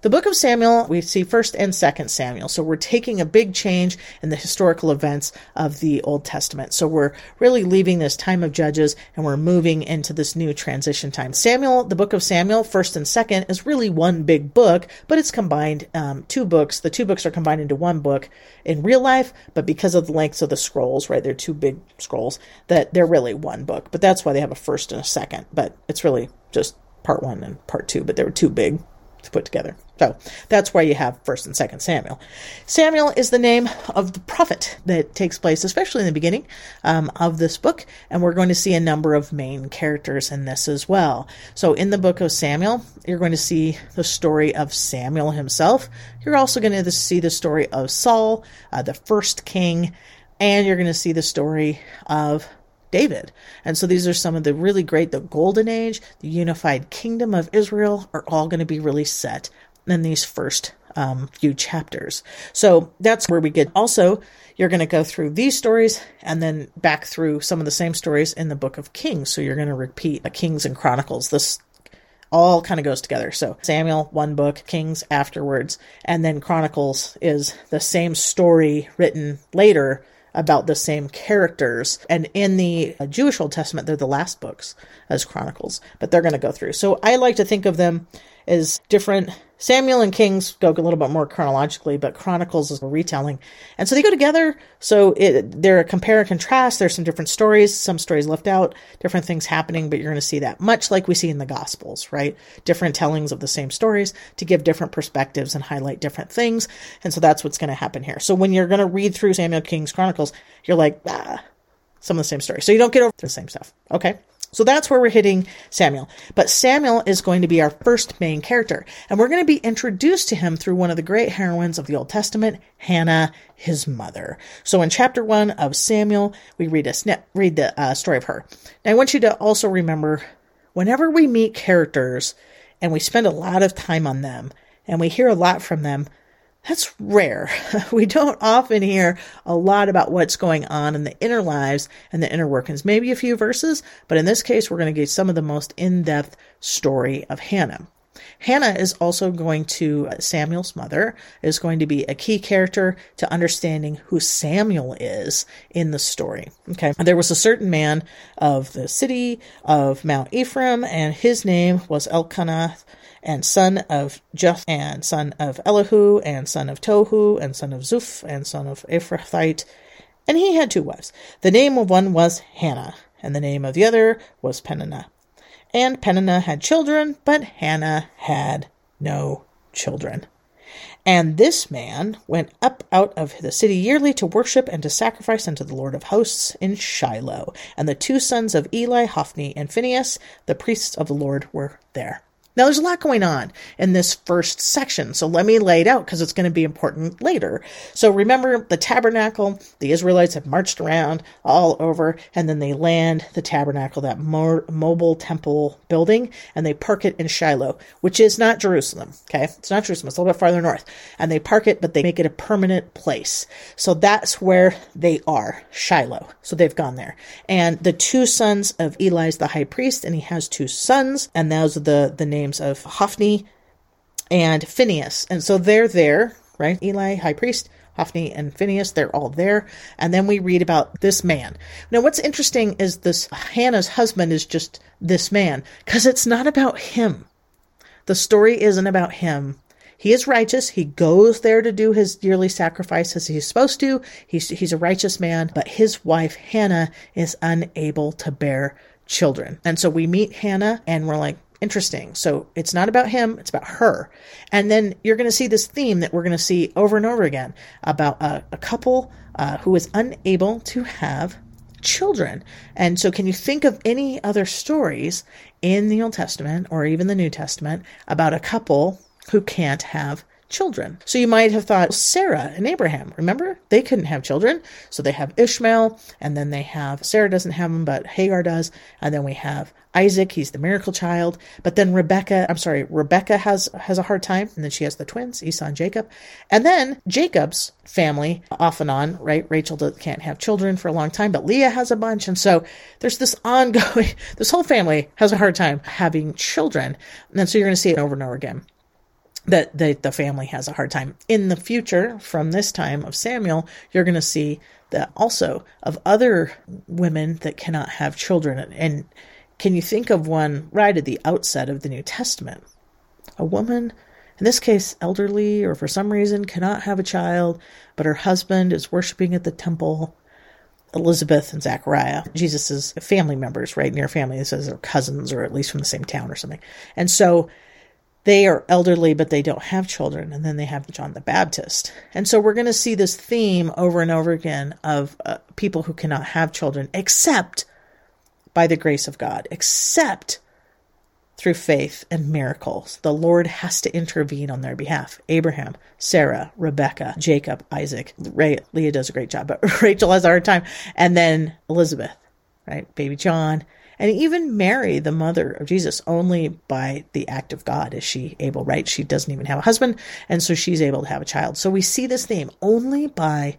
The book of Samuel, we see first and second Samuel. So we're taking a big change in the historical events of the Old Testament. So we're really leaving this time of Judges and we're moving into this new transition time. Samuel, the book of Samuel, first and second, is really one big book, but it's combined um, two books. The two books are combined into one book in real life, but because of the lengths of the scrolls, right, they're two big scrolls, that they're really one book. But that's why they have a first and a second. But it's really just part one and part two, but they were too big to put together. So that's why you have First and Second Samuel. Samuel is the name of the prophet that takes place, especially in the beginning um, of this book, and we're going to see a number of main characters in this as well. So in the book of Samuel, you're going to see the story of Samuel himself. You're also going to see the story of Saul, uh, the first king, and you're going to see the story of David. And so these are some of the really great, the golden age, the unified kingdom of Israel are all going to be really set in these first um, few chapters. So that's where we get also, you're going to go through these stories and then back through some of the same stories in the book of Kings. So you're going to repeat the Kings and Chronicles. This all kind of goes together. So Samuel, one book, Kings afterwards, and then Chronicles is the same story written later about the same characters. And in the Jewish Old Testament, they're the last books as Chronicles, but they're going to go through. So I like to think of them as different Samuel and Kings go a little bit more chronologically, but Chronicles is a retelling. And so they go together. So it, they're a compare and contrast. There's some different stories, some stories left out, different things happening, but you're going to see that much like we see in the Gospels, right? Different tellings of the same stories to give different perspectives and highlight different things. And so that's what's going to happen here. So when you're going to read through Samuel Kings Chronicles, you're like, ah, some of the same story. So you don't get over the same stuff. Okay. So that's where we're hitting Samuel. But Samuel is going to be our first main character. And we're going to be introduced to him through one of the great heroines of the Old Testament, Hannah, his mother. So in chapter one of Samuel, we read a snip, read the uh, story of her. Now I want you to also remember whenever we meet characters and we spend a lot of time on them and we hear a lot from them, that's rare. We don't often hear a lot about what's going on in the inner lives and the inner workings. Maybe a few verses, but in this case, we're going to get some of the most in-depth story of Hannah. Hannah is also going to, uh, Samuel's mother, is going to be a key character to understanding who Samuel is in the story. Okay. There was a certain man of the city of Mount Ephraim, and his name was Elkanah and son of Jeth, and son of Elihu, and son of Tohu, and son of Zuph, and son of Ephrathite. And he had two wives. The name of one was Hannah, and the name of the other was Peninnah. And Peninnah had children, but Hannah had no children. And this man went up out of the city yearly to worship and to sacrifice unto the Lord of hosts in Shiloh. And the two sons of Eli, Hophni, and Phinehas, the priests of the Lord, were there. Now, there's a lot going on in this first section, so let me lay it out because it's going to be important later. So remember the tabernacle, the Israelites have marched around all over, and then they land the tabernacle, that mo- mobile temple building, and they park it in Shiloh, which is not Jerusalem, okay? It's not Jerusalem, it's a little bit farther north. And they park it, but they make it a permanent place. So that's where they are, Shiloh. So they've gone there. And the two sons of Eli is the high priest, and he has two sons, and those are the, the names names of Hophni and Phineas. And so they're there, right? Eli, high priest, Hophni and Phineas, they're all there. And then we read about this man. Now, what's interesting is this Hannah's husband is just this man, because it's not about him. The story isn't about him. He is righteous. He goes there to do his yearly sacrifice as he's supposed to. He's, he's a righteous man, but his wife, Hannah, is unable to bear children. And so we meet Hannah and we're like, interesting. So it's not about him, it's about her. And then you're going to see this theme that we're going to see over and over again about a, a couple uh, who is unable to have children. And so, can you think of any other stories in the Old Testament or even the New Testament about a couple who can't have children. So you might have thought Sarah and Abraham, remember? They couldn't have children. So they have Ishmael, and then they have Sarah doesn't have them, but Hagar does. And then we have Isaac, he's the miracle child. But then Rebecca, I'm sorry, Rebecca has has a hard time, and then she has the twins, Esau and Jacob. And then Jacob's family, off and on, right? Rachel can't have children for a long time, but Leah has a bunch. And so there's this ongoing, this whole family has a hard time having children. And so you're going to see it over and over again that the, the family has a hard time. In the future, from this time of Samuel, you're going to see that also of other women that cannot have children. And can you think of one right at the outset of the New Testament? A woman, in this case elderly or for some reason cannot have a child, but her husband is worshiping at the temple. Elizabeth and Zachariah, Jesus' family members, right? Near family. It says they're cousins or at least from the same town or something. And so they are elderly, but they don't have children. And then they have John the Baptist. And so we're going to see this theme over and over again of uh, people who cannot have children except by the grace of God, except through faith and miracles. The Lord has to intervene on their behalf. Abraham, Sarah, Rebecca, Jacob, Isaac. Ray, Leah does a great job, but Rachel has a hard time. And then Elizabeth, right? Baby John, and even Mary, the mother of Jesus, only by the act of God is she able, right? She doesn't even have a husband, and so she's able to have a child. So we see this theme only by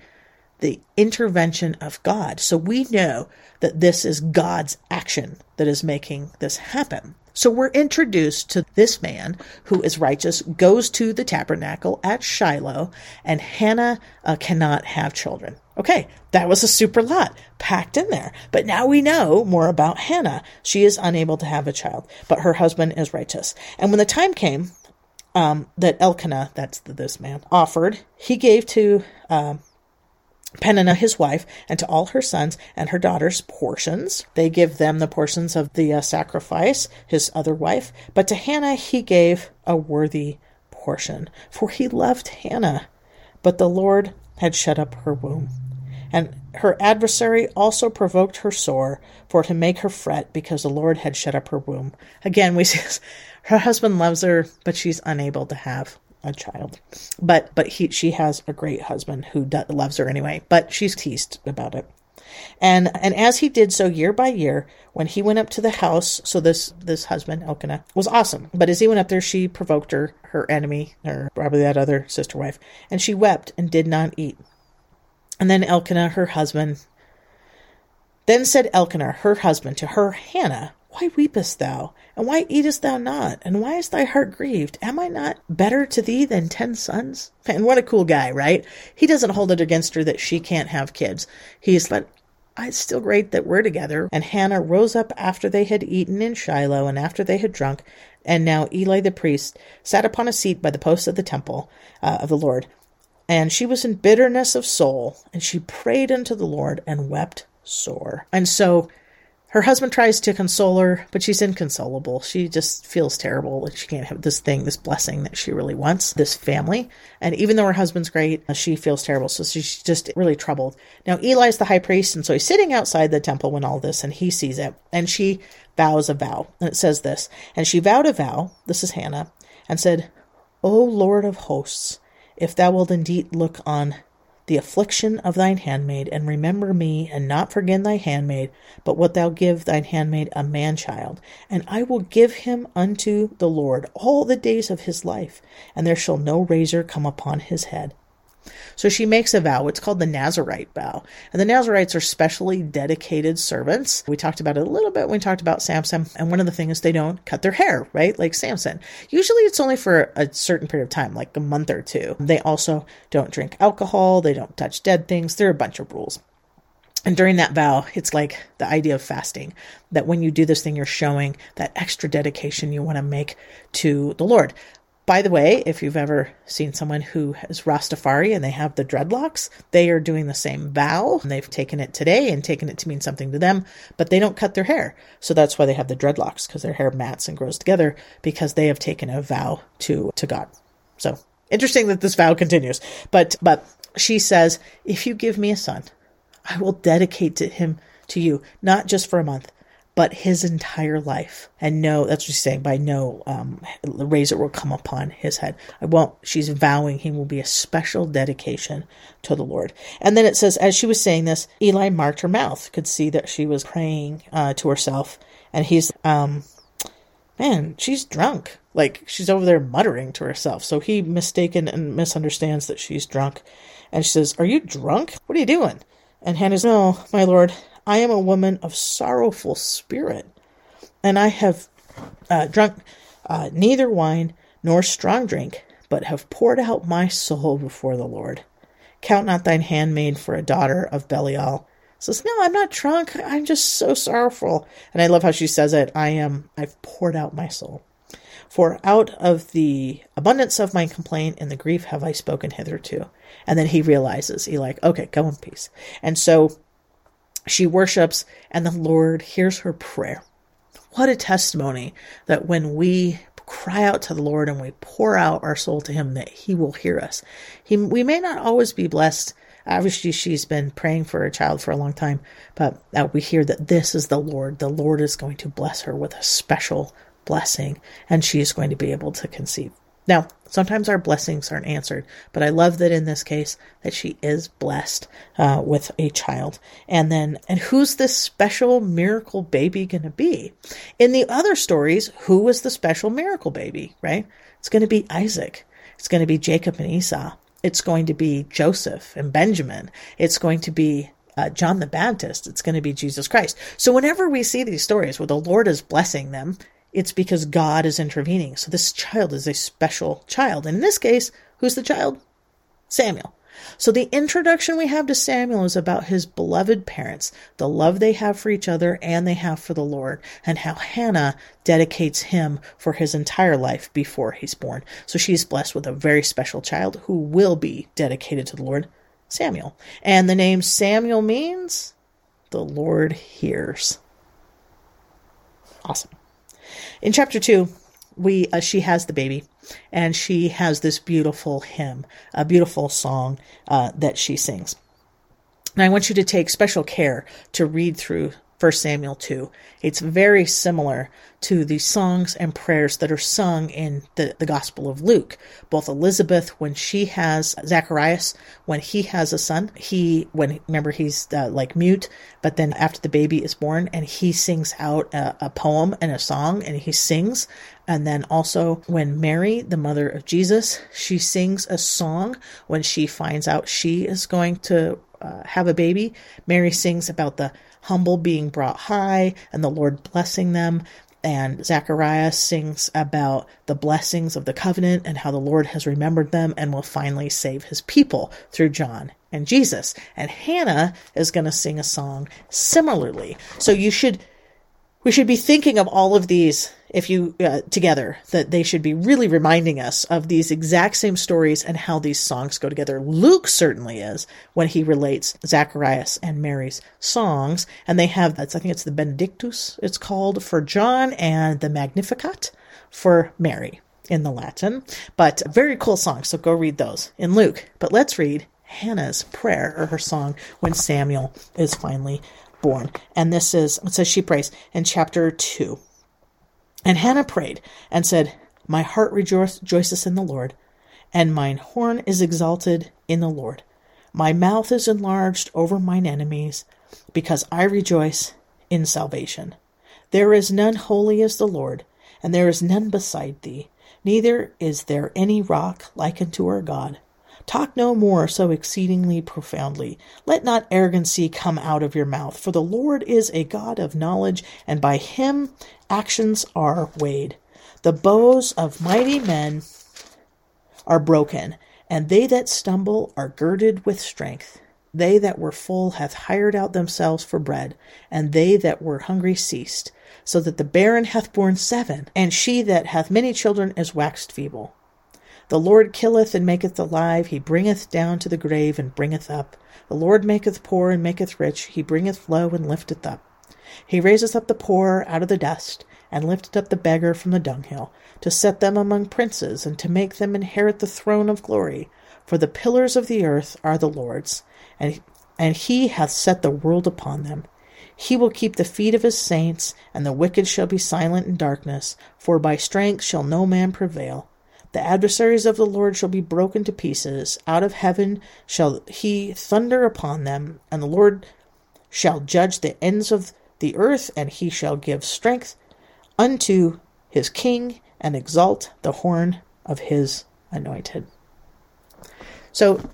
the intervention of God. So we know that this is God's action that is making this happen. So we're introduced to this man who is righteous, goes to the tabernacle at Shiloh, and Hannah uh, cannot have children. Okay, that was a super lot packed in there. But now we know more about Hannah. She is unable to have a child, but her husband is righteous. And when the time came, um, that Elkanah, that's the, this man, offered, he gave to um, Peninnah, his wife, and to all her sons and her daughters portions. They give them the portions of the uh, sacrifice, his other wife. But to Hannah he gave a worthy portion, for he loved Hannah. But the Lord had shut up her womb. And her adversary also provoked her sore, for to make her fret, because the Lord had shut up her womb. Again, we see her husband loves her, but she's unable to have a child. But but he she has a great husband who do, loves her anyway. But she's teased about it. And and as he did so year by year, when he went up to the house, so this this husband Elkanah was awesome. But as he went up there, she provoked her her enemy, or probably that other sister wife, and she wept and did not eat. And then Elkanah, her husband, then said Elkanah, her husband, to her Hannah, why weepest thou? And why eatest thou not? And why is thy heart grieved? Am I not better to thee than ten sons? And what a cool guy, right? He doesn't hold it against her that she can't have kids. He's like, it's still great that we're together. And Hannah rose up after they had eaten in Shiloh and after they had drunk. And now Eli the priest sat upon a seat by the post of the temple uh, of the Lord. And she was in bitterness of soul, and she prayed unto the Lord and wept sore. And so her husband tries to console her, but she's inconsolable. She just feels terrible that she can't have this thing, this blessing that she really wants, this family. And even though her husband's great, uh, she feels terrible. So she's just really troubled. Now, Eli's the high priest, and so he's sitting outside the temple when all this, and he sees it. And she vows a vow. And it says this And she vowed a vow, this is Hannah, and said, O Lord of hosts, if thou wilt indeed look on the affliction of thine handmaid, and remember me, and not forget thy handmaid, but wilt thou give thine handmaid a man child, and I will give him unto the Lord all the days of his life, and there shall no razor come upon his head. So she makes a vow. It's called the Nazarite vow. And the Nazarites are specially dedicated servants. We talked about it a little bit when we talked about Samson. And one of the things they don't cut their hair, right? Like Samson. Usually it's only for a certain period of time, like a month or two. They also don't drink alcohol. They don't touch dead things. There are a bunch of rules. And during that vow, it's like the idea of fasting that when you do this thing, you're showing that extra dedication you want to make to the Lord. By the way, if you've ever seen someone who is Rastafari and they have the dreadlocks, they are doing the same vow. And they've taken it today and taken it to mean something to them, but they don't cut their hair. So that's why they have the dreadlocks because their hair mats and grows together because they have taken a vow to to God. So interesting that this vow continues. But but she says, if you give me a son, I will dedicate to him to you, not just for a month, but his entire life. And no, that's what she's saying by no um, razor will come upon his head. I won't. She's vowing he will be a special dedication to the Lord. And then it says, as she was saying this, Eli marked her mouth, could see that she was praying uh, to herself. And he's, um, man, she's drunk. Like she's over there muttering to herself. So he mistaken and misunderstands that she's drunk. And she says, Are you drunk? What are you doing? And Hannah's, No, my lord, I am a woman of sorrowful spirit, and I have uh, drunk uh, neither wine nor strong drink, but have poured out my soul before the Lord. Count not thine handmaid for a daughter of Belial. Says, no, I'm not drunk. I'm just so sorrowful. And I love how she says it. I am, I've poured out my soul. For out of the abundance of my complaint and the grief have I spoken hitherto. And then he realizes, he like, okay, go in peace. And so she worships, and the Lord hears her prayer. What a testimony that when we cry out to the Lord and we pour out our soul to Him, that He will hear us. He, we may not always be blessed. Obviously, she's been praying for a child for a long time, but uh, we hear that this is the Lord. The Lord is going to bless her with a special blessing, and she is going to be able to conceive. Now, sometimes our blessings aren't answered, but I love that in this case that she is blessed uh, with a child. And then, and who's this special miracle baby going to be? In the other stories, who was the special miracle baby? Right? It's going to be Isaac. It's going to be Jacob and Esau. It's going to be Joseph and Benjamin. It's going to be uh, John the Baptist. It's going to be Jesus Christ. So whenever we see these stories where the Lord is blessing them, it's because God is intervening. So this child is a special child. And in this case, who's the child? Samuel. So the introduction we have to Samuel is about his beloved parents, the love they have for each other and they have for the Lord, and how Hannah dedicates him for his entire life before he's born. So she's blessed with a very special child who will be dedicated to the Lord, Samuel. And the name Samuel means the Lord hears. Awesome. In chapter 2, we uh, she has the baby and she has this beautiful hymn, a beautiful song uh, that she sings. And I want you to take special care to read through 1 Samuel 2. It's very similar to the songs and prayers that are sung in the, the Gospel of Luke. Both Elizabeth, when she has Zacharias, when he has a son, he, when, remember, he's uh, like mute, but then after the baby is born, and he sings out a, a poem and a song, and he sings. And then also when Mary, the mother of Jesus, she sings a song when she finds out she is going to uh, have a baby. Mary sings about the humble being brought high and the Lord blessing them. And Zechariah sings about the blessings of the covenant and how the Lord has remembered them and will finally save his people through John and Jesus. And Hannah is going to sing a song similarly. So you should, we should be thinking of all of these if you uh, together that they should be really reminding us of these exact same stories and how these songs go together. Luke certainly is when he relates Zacharias and Mary's songs, and they have that's I think it's the Benedictus it's called for John and the Magnificat for Mary in the Latin. But very cool songs, so go read those in Luke. But let's read Hannah's prayer or her song when Samuel is finally born. And this is, it says she prays in chapter 2. And Hannah prayed and said, My heart rejoices in the Lord, and mine horn is exalted in the Lord. My mouth is enlarged over mine enemies, because I rejoice in salvation. There is none holy as the Lord, and there is none beside thee, neither is there any rock like unto our God. Talk no more so exceedingly profoundly. Let not arrogancy come out of your mouth, for the Lord is a God of knowledge, and by him actions are weighed. The bows of mighty men are broken, and they that stumble are girded with strength. They that were full hath hired out themselves for bread, and they that were hungry ceased, so that the barren hath borne seven, and she that hath many children is waxed feeble. The Lord killeth and maketh alive, he bringeth down to the grave and bringeth up. The Lord maketh poor and maketh rich, he bringeth low and lifteth up. He raiseth up the poor out of the dust, and lifteth up the beggar from the dunghill, to set them among princes, and to make them inherit the throne of glory. For the pillars of the earth are the Lord's, and, and he hath set the world upon them. He will keep the feet of his saints, and the wicked shall be silent in darkness, for by strength shall no man prevail. The adversaries of the Lord shall be broken to pieces. Out of heaven shall he thunder upon them, and the Lord shall judge the ends of the earth, and he shall give strength unto his king and exalt the horn of his anointed. So,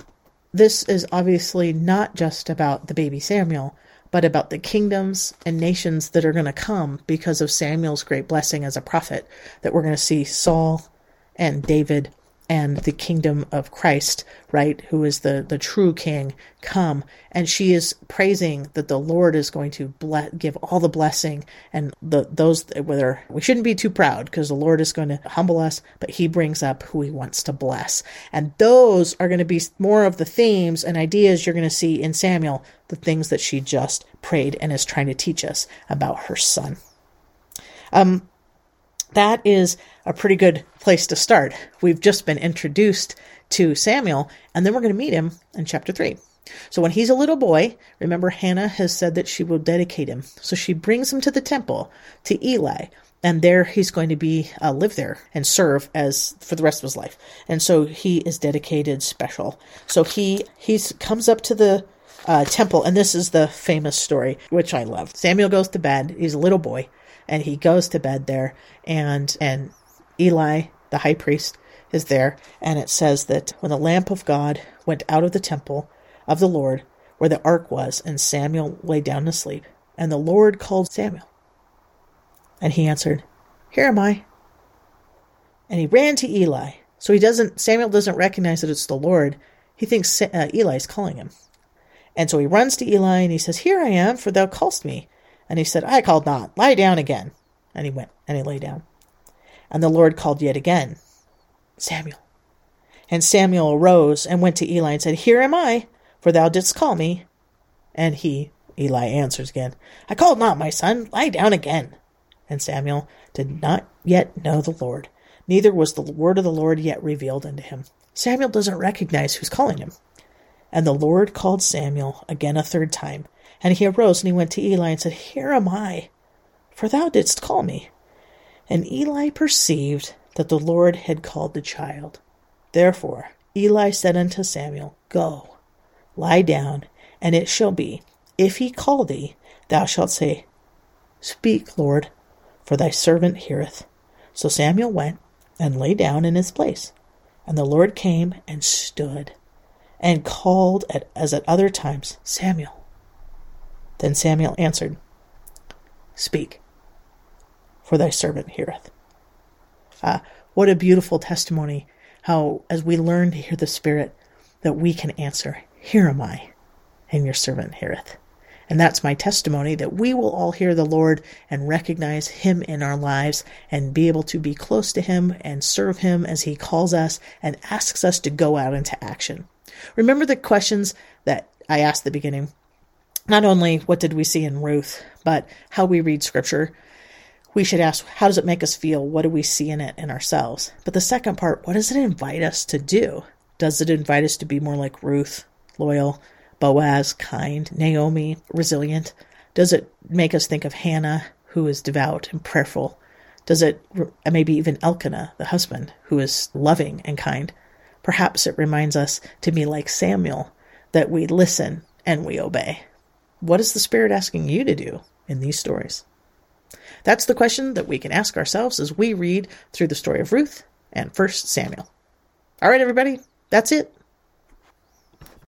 this is obviously not just about the baby Samuel, but about the kingdoms and nations that are going to come because of Samuel's great blessing as a prophet, that we're going to see Saul and David and the kingdom of Christ, right, who is the, the true king, come. And she is praising that the Lord is going to bless, give all the blessing and the, those, whether we shouldn't be too proud because the Lord is going to humble us, but he brings up who he wants to bless. And those are going to be more of the themes and ideas you're going to see in Samuel, the things that she just prayed and is trying to teach us about her son. Um, that is a pretty good place to start. We've just been introduced to Samuel, and then we're going to meet him in chapter 3. So when he's a little boy, remember Hannah has said that she will dedicate him. So she brings him to the temple to Eli, and there he's going to be uh, live there and serve as for the rest of his life. And so he is dedicated special. So he he's comes up to the uh, temple, and this is the famous story which I love. Samuel goes to bed. He's a little boy and he goes to bed there and and Eli the high priest is there and it says that when the lamp of God went out of the temple of the Lord where the ark was and Samuel lay down to sleep and the Lord called Samuel and he answered here am I and he ran to Eli so he doesn't Samuel doesn't recognize that it's the Lord he thinks uh, Eli's calling him. And so he runs to Eli and he says, Here I am, for thou callest me. And he said, I called not. Lie down again. And he went and he lay down. And the Lord called yet again, Samuel. And Samuel arose and went to Eli and said, Here am I, for thou didst call me. And he, Eli, answers again, I called not, my son. Lie down again. And Samuel did not yet know the Lord, neither was the word of the Lord yet revealed unto him. Samuel doesn't recognize who's calling him. And the Lord called Samuel again a third time. And he arose and he went to Eli and said, Here am I, for thou didst call me. And Eli perceived that the Lord had called the child. Therefore Eli said unto Samuel, Go, lie down, and it shall be, if he call thee, thou shalt say, Speak, Lord, for thy servant heareth. So Samuel went and lay down in his place. And the Lord came and stood and called at, as at other times, Samuel. Then Samuel answered, Speak, for thy servant heareth. Ah, what a beautiful testimony, how as we learn to hear the Spirit, that we can answer, Here am I, and your servant heareth. And that's my testimony that we will all hear the Lord and recognize Him in our lives and be able to be close to Him and serve Him as He calls us and asks us to go out into action. Remember the questions that I asked at the beginning. Not only what did we see in Ruth, but how we read Scripture. We should ask, how does it make us feel? What do we see in it in ourselves? But the second part, what does it invite us to do? Does it invite us to be more like Ruth, loyal, Boaz, kind, Naomi, resilient? Does it make us think of Hannah, who is devout and prayerful? Does it, maybe even Elkanah, the husband, who is loving and kind? Perhaps it reminds us to be like Samuel, that we listen and we obey. What is the Spirit asking you to do in these stories? That's the question that we can ask ourselves as we read through the story of Ruth and 1 Samuel. All right, everybody, that's it.